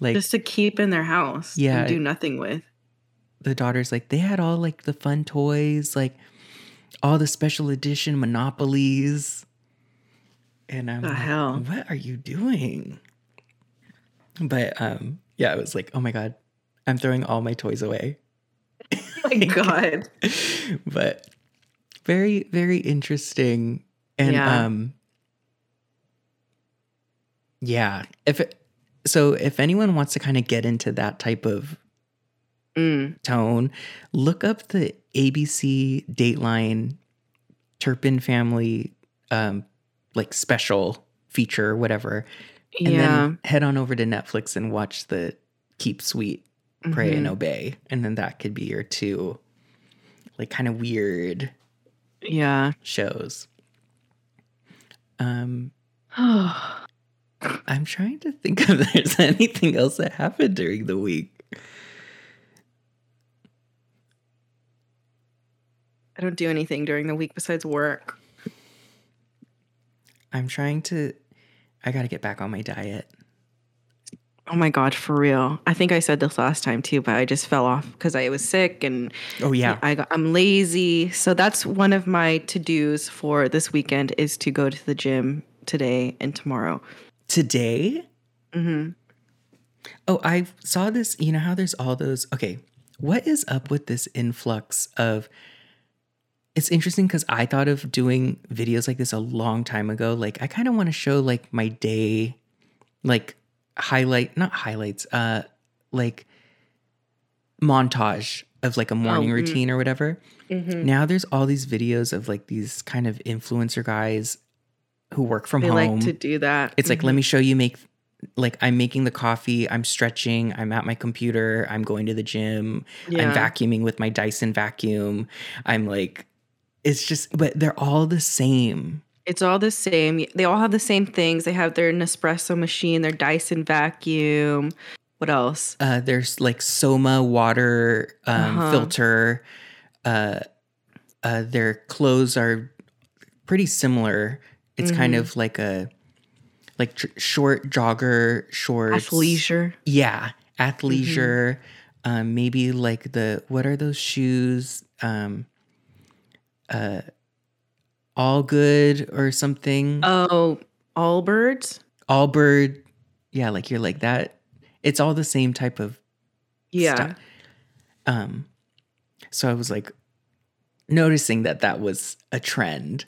like Just to keep in their house Yeah. and do nothing with. the daughter's like they had all like the fun toys like all the special edition monopolies and i'm The like, hell? what are you doing but um yeah i was like oh my god i'm throwing all my toys away Oh my God. but very very interesting and Yeah. um yeah if it, so if anyone wants to kind of get into that type of Mm. tone, look up the ABC Dateline Turpin family um like special feature, whatever. And Yeah. then head on over to Netflix and watch the Keep Sweet, Pray and Mhm. Obey. And then that could be your two like kind of weird Yeah. shows. Um I'm trying to think if there's anything else that happened during the week. I don't do anything during the week besides work. I'm trying to I got to get back on my diet. Oh my God, for real. I think I said this last time too, but I just fell off because I was sick and Oh yeah. I got, I'm lazy. So that's one of my to dos for this weekend is to go to the gym today and tomorrow. Today? Mm hmm Oh, I saw this. You know how there's all those. Okay, what is up with this influx of? It's interesting because I thought of doing videos like this a long time ago. Like, I kind of want to show like my day, like highlight, not highlights, uh, like montage of like a morning mm. routine or whatever. hmm Now there's all these videos of like these kind of influencer guys who work from They home. like to do that. It's like, Mhm. let me show you make like I'm making the coffee, I'm stretching, I'm at my computer, I'm going to the gym, I'm vacuuming with my Dyson vacuum. I'm like it's just but they're all the same. It's all the same. They all have the same things. They have their Nespresso machine, their Dyson vacuum. What else? Uh there's like Soma water um Uh-huh. filter. Uh uh their clothes are pretty similar. It's kind Mhm. of like a like tr- short jogger shorts. Athleisure. Yeah, athleisure. Um, maybe like the what are those shoes? Um, uh, all good or something. Oh, Allbirds? All bird. Yeah, like you're like that. It's all the same type of Yeah. stuff. Um, so I was like noticing that that was a trend,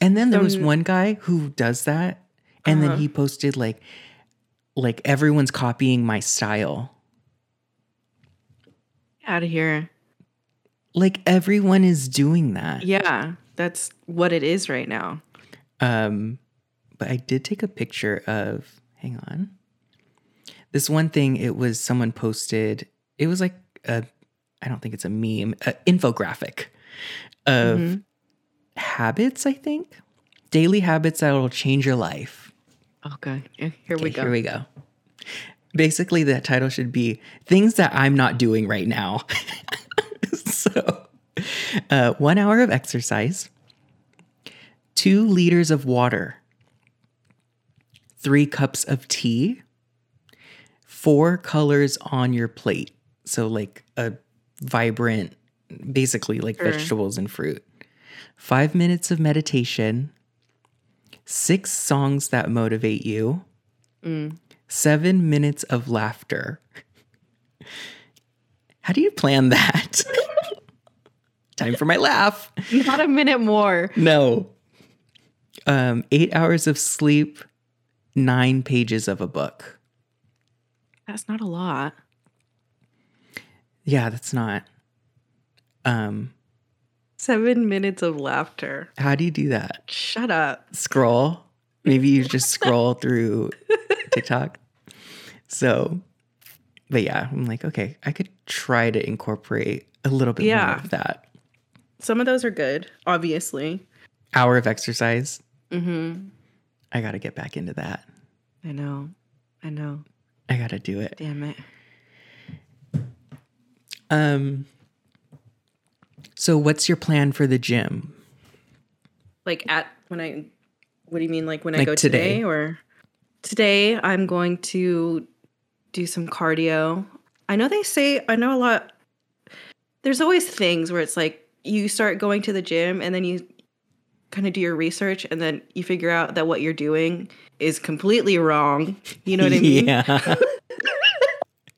and then there was one guy who does that, and Uh-huh. then he posted like, like everyone's copying my style. Out of here. like everyone is doing that Yeah. That's what it is right now. um but i did take a picture of hang on this one thing it was someone posted it was like a i don't think it's a meme a infographic of Mhm. habits i think daily habits that will change your life Okay. Here we go. here we go Basically, the title should be Things That I'm Not Doing Right Now. so, uh, one hour of exercise, two liters of water, three cups of tea, four colors on your plate. So, like a vibrant, basically like vegetables and fruit, five minutes of meditation, six songs that motivate you, seven minutes of laughter. How do you plan that? Time for my laugh. Not a minute more. No. Um, eight hours of sleep, nine pages of a book. That's not a lot. Yeah, that's not. Um, Seven minutes of laughter. how do you do that? Shut up. Scroll. Maybe you just scroll through TikTok. So, but yeah, I'm like, okay, I could try to incorporate a little bit more of that. Some of those are good, obviously. Hour of exercise. Mm-hmm. I got to get back into that. I know. I know. I got to do it. Damn it. Um, so what's your plan for the gym? Like at when I what do you mean like when I go today. today or today I'm going to do some cardio. I know they say I know a lot there's always things where it's like you start going to the gym and then you kind of do your research and then you figure out that what you're doing is completely wrong. You know what I mean? Yeah.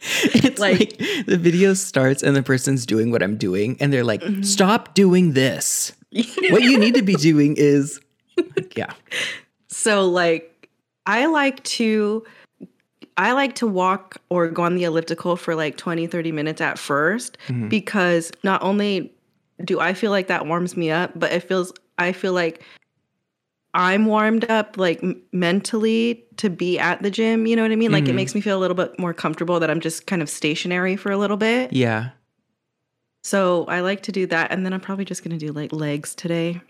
it's like, Like- the video starts and the person's doing what I'm doing, and they're like, Mm-hmm. "Stop doing this. what you need to be doing is, like, yeah, So like I like to I like to walk or go on the elliptical for like 20 30 minutes at 1st because not only do I feel like that warms me up, but it feels I feel like I'm warmed up like mentally to be at the gym, you know what I mean? Like it makes me feel a little bit more comfortable that I'm just kind of stationary for a little bit. yeah." So I like to do that and then I'm probably just going to do like legs today.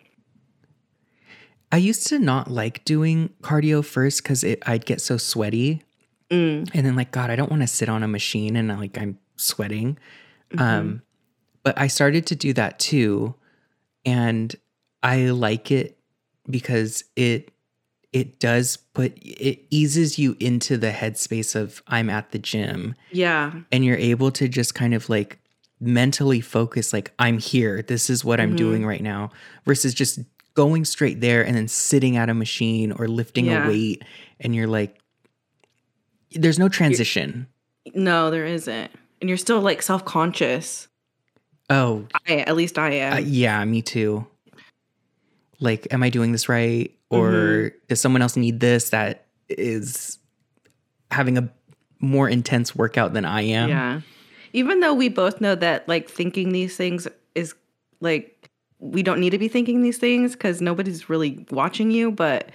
I used to not like doing cardio first because it I'd get so sweaty, Mm. and then like, God, I don't want to sit on a machine and like I'm sweating. Um, but I started to do that too, and I like it because it it does put it eases you into the headspace of I'm at the gym, Yeah. and you're able to just kind of like mentally focus like i'm here this is what i'm doing mm-hmm. right now versus just going straight there and then sitting at a machine or lifting Yeah. a weight and you're like there's no transition No, there isn't. And you're still like self-conscious. Oh I at least I am. uh, yeah me too like am i doing this right or Mm-hmm. does someone else need this that is having a more intense workout than i am yeah. Even though we both know that like thinking these things is like we don't need to be thinking these things because nobody's really watching you, but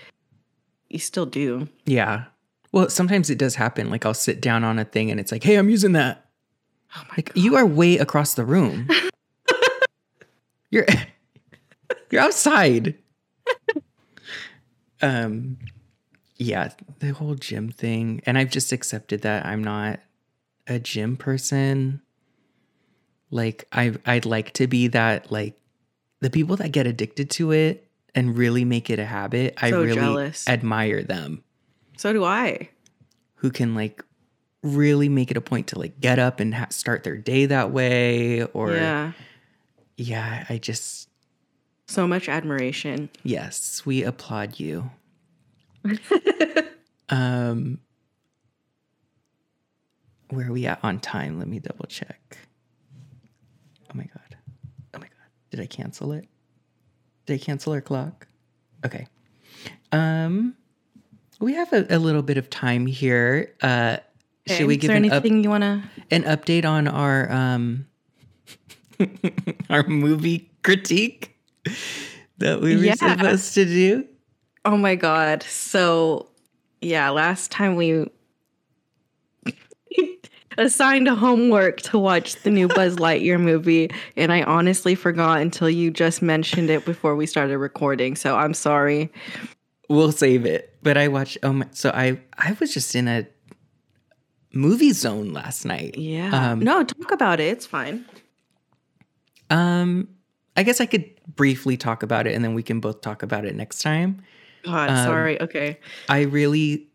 you still do. yeah well sometimes it does happen like i'll sit down on a thing and it's like hey i'm using that Oh my Like you are way across the room. you're you're outside. um yeah, the whole gym thing. And I've just accepted that I'm not a gym person. Like I I'd like to be that like the people that get addicted to it and really make it a habit. I really jealous. admire them So do I. who can like really make it a point to like get up and ha- start their day that way or yeah. yeah i just So much admiration. yes we applaud you. Um where are we at on time? Let me double check. Oh my god. Oh my god. Did i cancel it? Did i cancel our clock? Okay. Um we have a, a little bit of time here. Uh should we Is give there an, up, anything you want to? an update on our um our movie critique that we were Yeah. supposed to do Oh my god. So, yeah, last time we assigned a homework to watch the new Buzz Lightyear movie, and I honestly forgot until you just mentioned it before we started recording. So I'm sorry. we'll save it. But I watched. Oh my! So I I was just in a movie zone last night. Yeah. Um, no, talk about it. It's fine. Um, I guess I could briefly talk about it and then we can both talk about it next time. God, Um, sorry. Okay. I really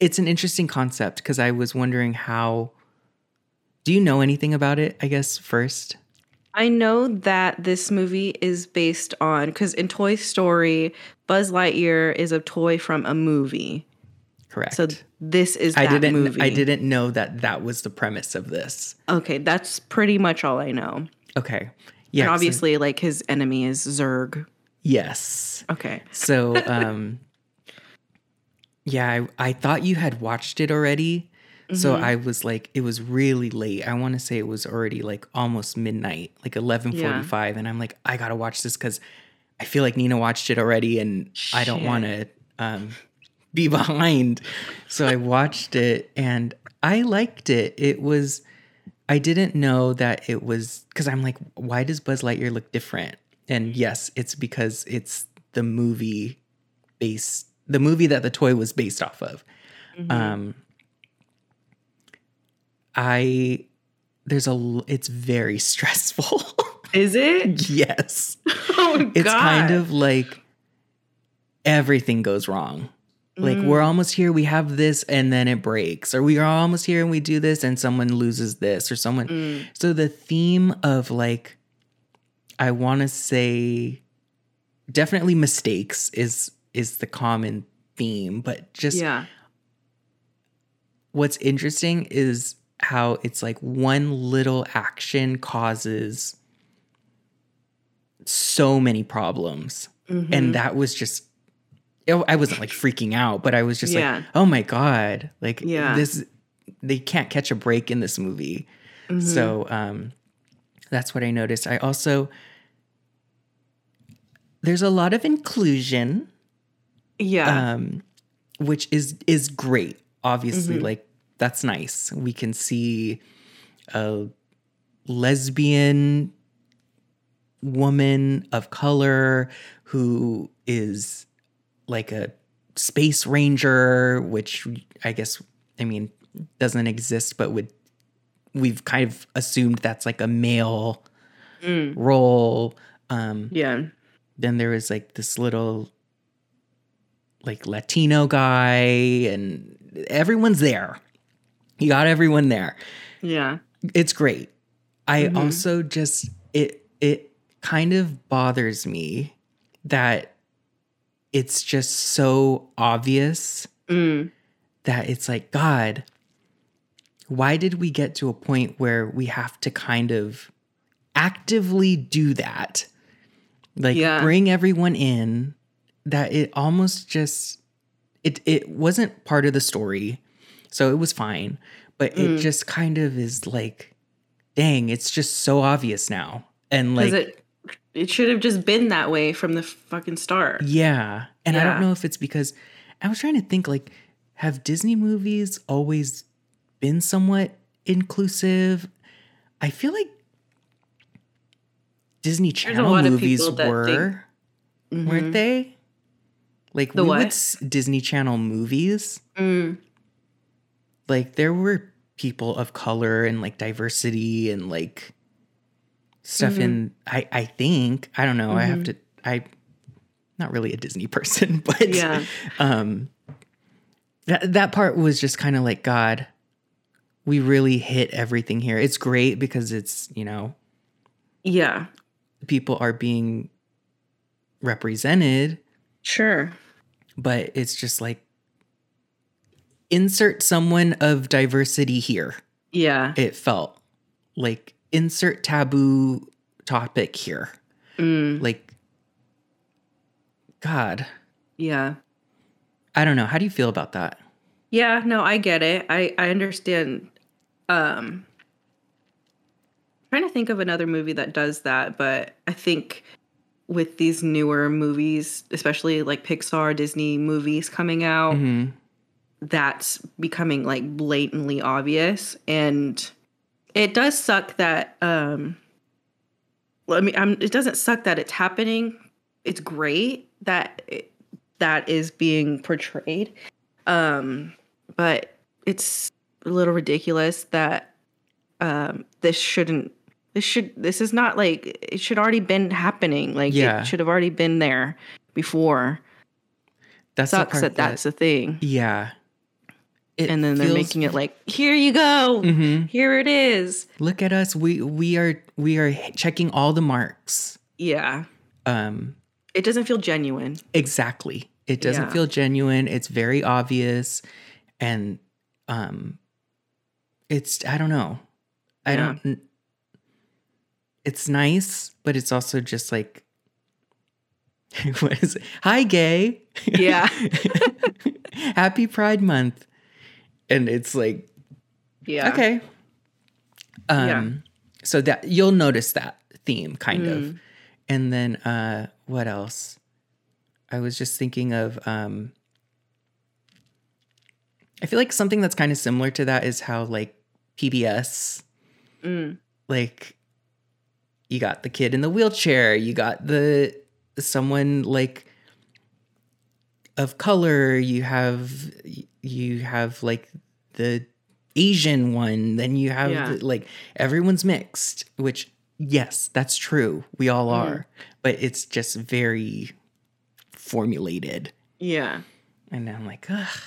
it's an interesting concept because I was wondering how do you know anything about it, I guess first? I know that this movie is based on because in Toy Story, Buzz Lightyear is a toy from a movie. Correct. So this is I didn't movie. I didn't know that that was the premise of this. Okay, that's pretty much all I know. Okay. Yeah. and obviously, like his enemy is Zurg. yes. Okay. So, um, yeah, I, I thought you had watched it already. So Mm-hmm. I was like, it was really late. I want to say it was already like almost midnight, like eleven forty-five, and I'm like, I gotta watch this because I feel like Nina watched it already, and I don't want to um, be behind. So I watched it, and I liked it. It was. I didn't know that it was because I'm like, why does Buzz Lightyear look different? And yes, it's because it's the movie based, the movie that the toy was based off of. Um, I there's a, it's very stressful. Is it? yes, Oh it's kind of like everything goes wrong. Like we're almost here, we have this, and then it breaks, or we are almost here and we do this, and someone loses this, or someone. So the theme of like, I want to say, definitely mistakes is is the common theme, but just yeah. what's interesting is how it's like one little action causes so many problems. Mm-hmm. And that was just I wasn't like freaking out, but I was just Yeah. like, "Oh my god, like Yeah. this they can't catch a break in this movie." Mm-hmm. So, um that's what I noticed. I also there's a lot of inclusion Yeah. um, which is is great. Obviously, Mm-hmm. like that's nice. We can see a lesbian woman of color who is like a space ranger, which I guess I mean doesn't exist, but would we've kind of assumed that's like a male Mm. role. Um, yeah. then there was like this little like Latino guy and everyone's there. You got everyone there. Yeah. It's great. I also just it it kind of bothers me that it's just so obvious Mm. that it's like god why did we get to a point where we have to kind of actively do that like Yeah. bring everyone in that it almost just it it wasn't part of the story so it was fine but Mm. it just kind of is like dang it's just so obvious now and like it it should have just been that way from the fucking start. yeah. And I don't know if it's because I was trying to think like, have Disney movies always been somewhat inclusive? I feel like Disney Channel movies were, think- weren't Mhm. they? Like The we what? would Disney Channel movies. Mm. Like there were people of color and like diversity and like stuff Mm-hmm. in I I think I don't know I have to I not really a Disney person but Yeah. um that that part was just kind of like god we really hit everything here it's great because it's you know Yeah. people are being represented Sure. but it's just like insert someone of diversity here Yeah. it felt like insert taboo topic here Mm. like god Yeah. i don't know how do you feel about that Yeah, no, I get it. I I understand. Um trying to think of another movie that does that, but I think with these newer movies, especially like Pixar, Disney movies coming out, Mhm. that's becoming like blatantly obvious and it does suck that um well, I mean, I'm, it doesn't suck that it's happening. It's great that it, that is being portrayed. Um, but it's a little ridiculous that um this shouldn't this should this is not like it should already been happening like Yeah. it should have already been there before That's the sucks part that that's a thing yeah. It and then they're feels- making it like here you go Mhm. here it is Look at us. We we are we are checking all the marks. yeah Um it doesn't feel genuine exactly. It doesn't Yeah. feel genuine. It's very obvious and um it's I don't know. I Yeah. don't it's nice, but it's also just like what is it? Hi gay. yeah Happy Pride Month. And it's like yeah Okay. Um Yeah. so that you'll notice that theme kind of. Mm. And then uh what else? I was just thinking of um I feel like something that's kind of similar to that is how like PBS Mm. like you got the kid in the wheelchair, you got the someone like of color, you have you have like the Asian one, then you have Yeah. the- like everyone's mixed, which yes, that's true. We all Mm-hmm. are, but it's just very formulated. yeah And I'm like, ugh.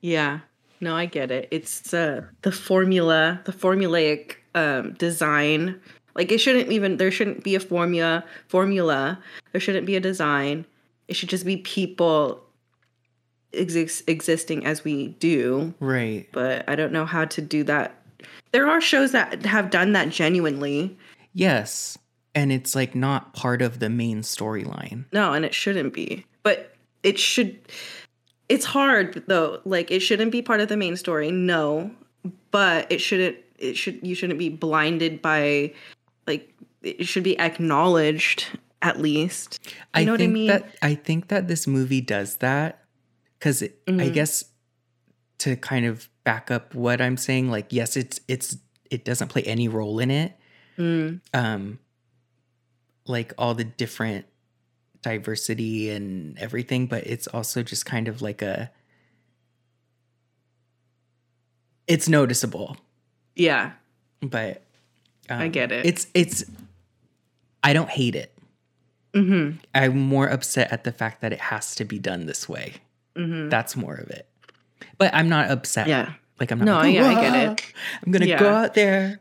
Yeah. No, I get it. It's uh, the formula, the formulaic um, design. Like it shouldn't even there shouldn't be a formula formula. There shouldn't be a design. It should just be people exist, existing as we do. Right. But I don't know how to do that. There are shows that have done that genuinely. Yes. And it's like not part of the main storyline. No, and it shouldn't be. But it should it's hard though. Like it shouldn't be part of the main story. No. But it shouldn't it should you shouldn't be blinded by like it should be acknowledged at least. You I know what I think mean? that I think that this movie does that because I Mhm. guess to kind of back up what I'm saying, like yes, it's it's it doesn't play any role in it. Mm, Um, like all the different diversity and everything, but it's also just kind of like a. It's noticeable, yeah. but I um, get it. It's it's. I don't hate it. Mhm. I'm more upset at the fact that it has to be done this way. Mhm. That's more of it. But I'm not upset. Yeah. Like I'm not. No, like, yeah, I get it. I'm gonna Yeah. go out there.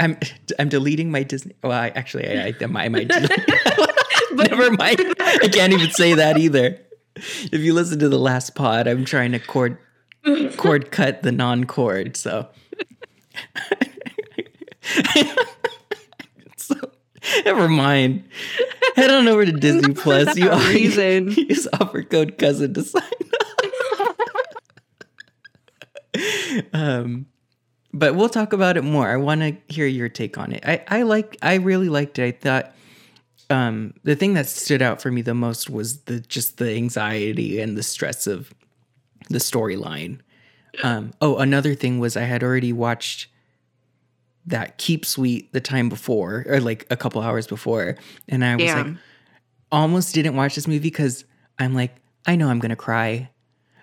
I'm I'm deleting my Disney. Well, I, actually, I, I, I might. Never mind. I can't even say that either. If you listen to the last pod, I'm trying to cord cord cut the non cord. So. so never mind. Head on over to Disney Plus. You reason. use offer code cousin to sign up. um, but we'll talk about it more. I want to hear your take on it. I I like. I really liked it. I thought um, the thing that stood out for me the most was the just the anxiety and the stress of the storyline. Um, oh, another thing was I had already watched that Keep Sweet the time before, or like a couple hours before, and I was like, almost didn't watch this movie because I'm like, I know I'm gonna cry.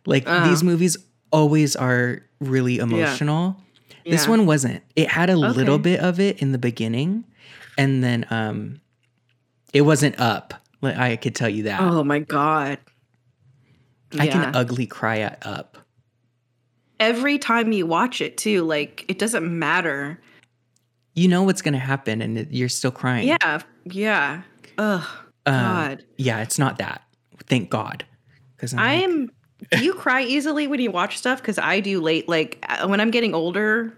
Like Uh. these movies always are really emotional. This Yeah. one wasn't. It had a little bit of it in the beginning, and then um, it wasn't up. Like I could tell you that. Oh my god. I can ugly cry at up. Every time you watch it too, like it doesn't matter. You know what's gonna happen, and you're still crying. Yeah. Yeah. Ugh. Um, God. Yeah, it's not that. Thank God. Because I am. Do you cry easily when you watch stuff? Because I do late. Like uh, when I'm getting older,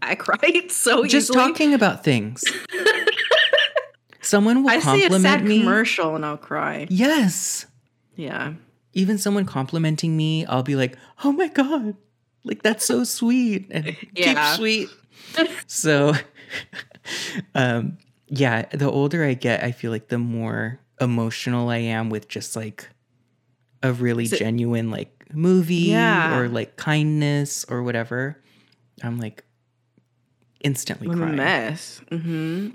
I cry so just easily. talking about things. Someone will I see a compliment sad me. commercial and I'll cry. Yes. Yeah. Even someone complimenting me, I'll be like, "Oh my god, like that's so sweet and Yeah. keep sweet." so, um, yeah, the older I get, I feel like the more emotional I am with just like a really it- genuine like movie Yeah. or like kindness or whatever. I'm like instantly I'm a crying. mess. hmm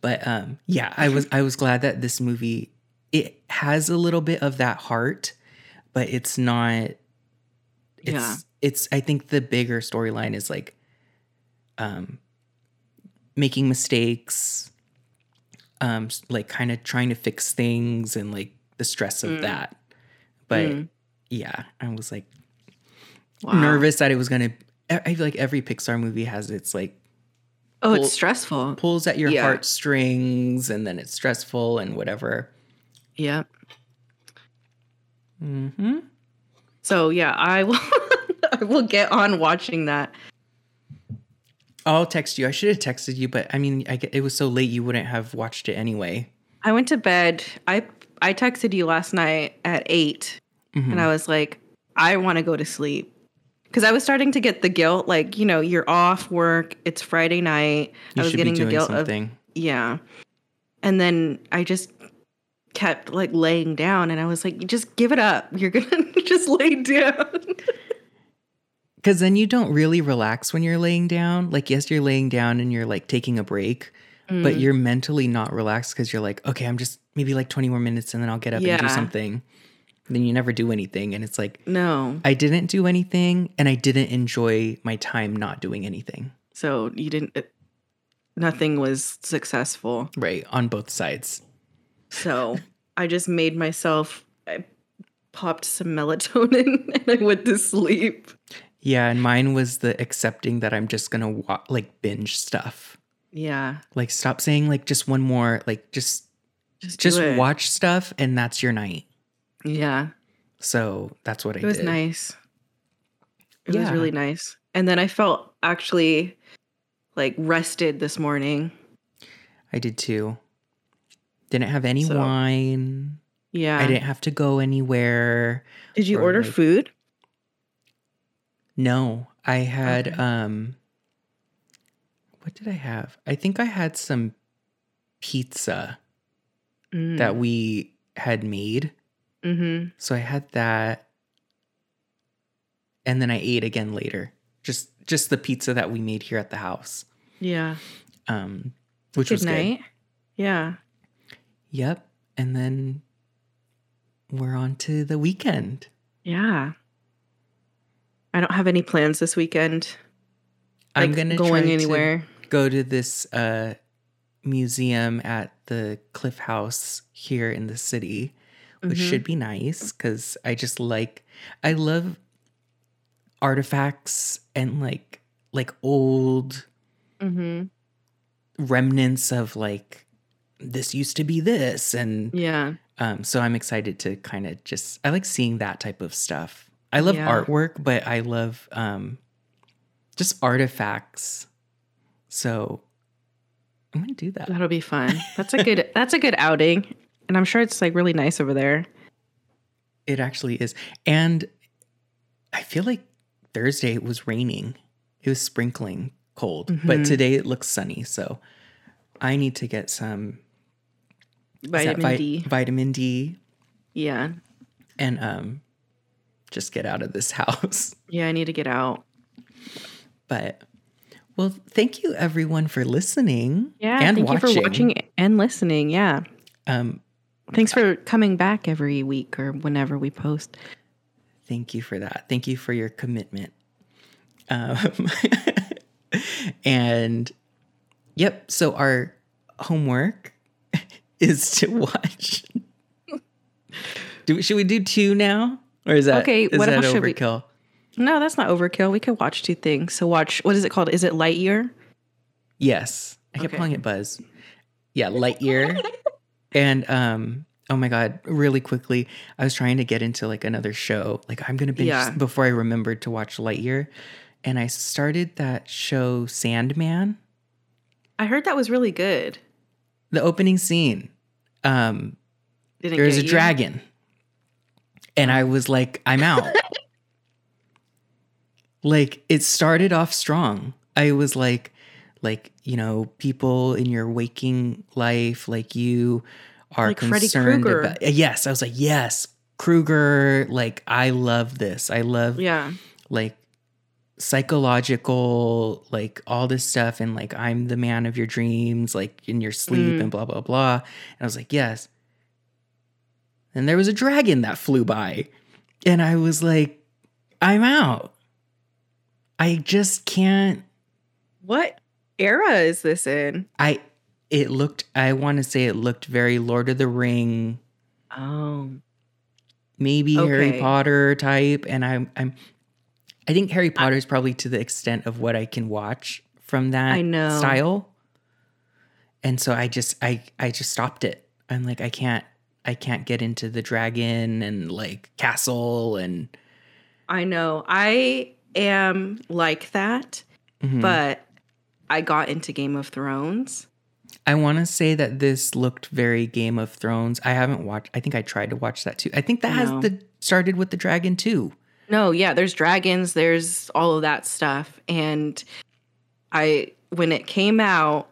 but um yeah i was i was glad that this movie it has a little bit of that heart but it's not it's Yeah. it's I think the bigger storyline is like um making mistakes, um like kind of trying to fix things and like the stress of Mm. that. But Mm. yeah, I was like Wow. nervous that it was gonna I feel like every Pixar movie has its like Oh, Pull- it's stressful. pulls at your Yeah. heartstrings and then it's stressful and whatever. Yep. hmm So yeah, I will. I will get on watching that. I'll text you. I should have texted you, but I mean, I it was so late you wouldn't have watched it anyway. I went to bed. I I texted you last night at 8 Mhm. and I was like, I want to go to sleep because I was starting to get the guilt. Like you know, you're off work. It's Friday night. You I was getting be the guilt of something. yeah, and then I just kept like laying down, and I was like, just give it up. You're gonna just lay down. Because then you don't really relax when you're laying down. Like, yes, you're laying down and you're like taking a break, but Mm. you're mentally not relaxed because you're like, okay, I'm just maybe like 20 more minutes and then I'll get up and do Yeah. something. Then you never do anything. And it's like, no, I didn't do anything and I didn't enjoy my time not doing anything. so you didn't. It, nothing was successful. Right. On both sides. So I just made myself. I popped some melatonin and I went to sleep. Yeah. And mine was the accepting that I'm just to wa- like binge stuff. Yeah, Like, stop saying like just one more, like, just just just watch stuff and that's your night. Yeah, So that's what I it was did. nice. It was really nice. And then I felt actually like rested this morning. I did too. Didn't have any So- wine. Yeah. I didn't have to go anywhere. Did you or, order like- food? No, I had Okay. um what did I have? I think I had some pizza that we had made. Mm-hmm. So I had that and then I ate again later. Just just the pizza that we made here at the house. Yeah. Um which Good was night. Yeah. Yep. And then we're on to the weekend. Yeah. I don't have any plans this weekend. I'm gonna going try to anywhere. go to this uh, museum at the Cliff House here in the city, which Mhm. should be nice because I just like I love artifacts and like like old Mm-hmm. remnants of like this used to be this and Yeah. um so I'm excited to kind of just I like seeing that type of stuff. I love Yeah. artwork, but I love um just artifacts. So I'm gonna do that. That'll be fun. That's a good that's a good outing. And I'm sure it's like really nice over there. It actually is. And I feel like Thursday it was raining. It was sprinkling cold, but Mhm. today it looks sunny. So I need to get some Vitamin vi- D. vitamin D Yeah. and um just get out of this house. Yeah, I need to get out. But well, thank you everyone for listening. Yeah. and thank watching. you for watching and listening. Yeah. Um, Thanks for coming back every week or whenever we post. thank you for that. Thank you for your commitment. Um, and yep. So our homework is to watch. Do should we do two now, or is that Okay, Is what that should we- overkill? No, that's not overkill. We could watch two things. So watch what is it called? Is it Lightyear? Yes, I kept Okay. calling it Buzz. Yeah, Lightyear. and um, oh my god, really quickly, I was trying to get into like another show. Like I'm gonna binge Yeah. before I remembered to watch Lightyear, and I started that show Sandman. I heard that was really good. The opening scene, um, Didn't there's a you? dragon, and I was like, I'm out. like it started off strong. I was like, like you know, people in your waking life, like you are Like concerned about. Yes, I was like, yes, Krueger. Like I love this. I love Yeah. like psychological like all this stuff and like i'm the man of your dreams like in your sleep Mm. and blah blah blah and i was like yes and there was a dragon that flew by and i was like i'm out I just can't. What era is this in? I it looked. I want to say it looked very Lord of the Ring, Oh. maybe Harry Potter type, and I'm I'm. I think Harry Potter is probably to the extent of what I can watch from that I know. style. And so I just I I just stopped it. I'm like I can't I can't get into the dragon and like castle and I know. I am like that, Mhm. but I got into Game of Thrones. I want to say that this looked very Game of Thrones. I haven't watched. I think I tried to watch that too. I think that has the started with the dragon too. No, yeah, there's dragons, there's all of that stuff. And I when it came out,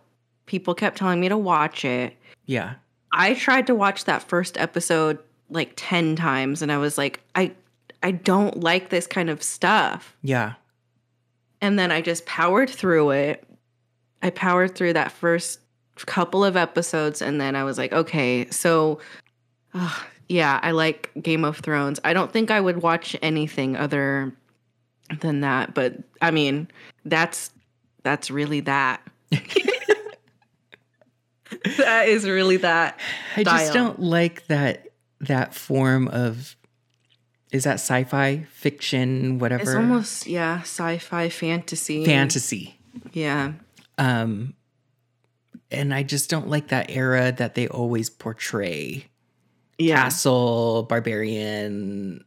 people kept telling me to watch it. Yeah. I tried to watch that first episode like 10 times and I was like, I I don't like this kind of stuff. Yeah. And then I just powered through it. I powered through that first couple of episodes and then I was like, okay, so ugh, yeah, I like Game of Thrones. I don't think I would watch anything other than that, but I mean, that's that's really that. that is really that. I just don't like that that form of is that sci-fi fiction whatever It's almost yeah, sci-fi fantasy. fantasy. Yeah. Um and I just don't like that era that they always portray. Yeah. Castle, barbarian.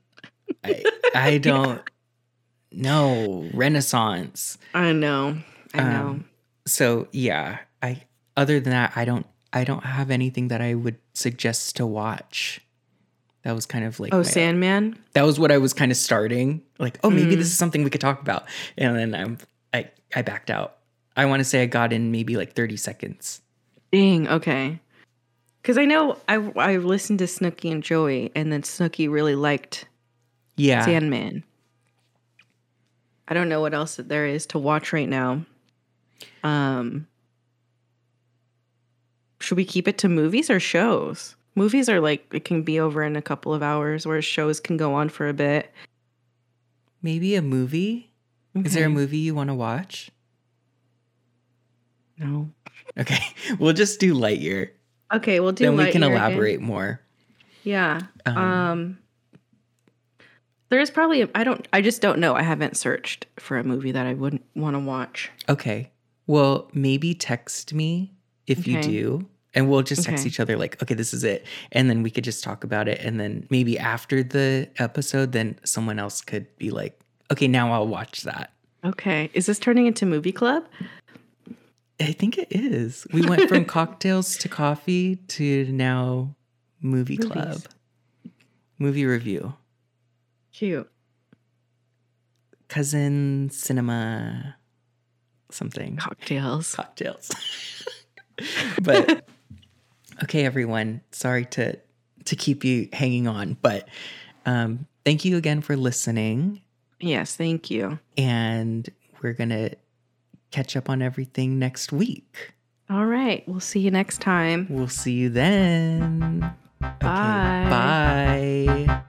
I, I don't know. Renaissance. I know. I know. Um, So yeah, I other than that, I don't I don't have anything that I would suggest to watch. That was kind of like oh, Sandman? that was what I was kind of starting. Like, oh, maybe Mm. this is something we could talk about. And then I'm I I backed out. I want to say I got in maybe like 30 seconds. Dang, okay. Because I know I I listened to Snooki and Joey, and then Snooki really liked Yeah. Sandman. I don't know what else that there is to watch right now. Um, should we keep it to movies or shows? Movies are like it can be over in a couple of hours, whereas shows can go on for a bit. Maybe a movie? Is there a movie you want to watch? No. Okay. We'll just do Lightyear. Okay, we'll do. then we can Lightyear again. elaborate more. Yeah. Um, Um, there is probably I don't I just don't know. I haven't searched for a movie that I wouldn't want to watch. Okay. Well, maybe text me if you do. And we'll just text Okay. each other like, okay, this is it. And then we could just talk about it. And then maybe after the episode, then someone else could be like, okay, now I'll watch that. Okay. Is this turning into movie club? I think it is. We went from cocktails to coffee to now movie Movies. club, movie review, Cute. cousin cinema, something. Cocktails. cocktails. but okay, everyone. Sorry to to keep you hanging on, but um, thank you again for listening, Yes, thank you. and we're gonna catch up on everything next week. All right. We'll see you next time. We'll see you then. Okay, Bye. bye.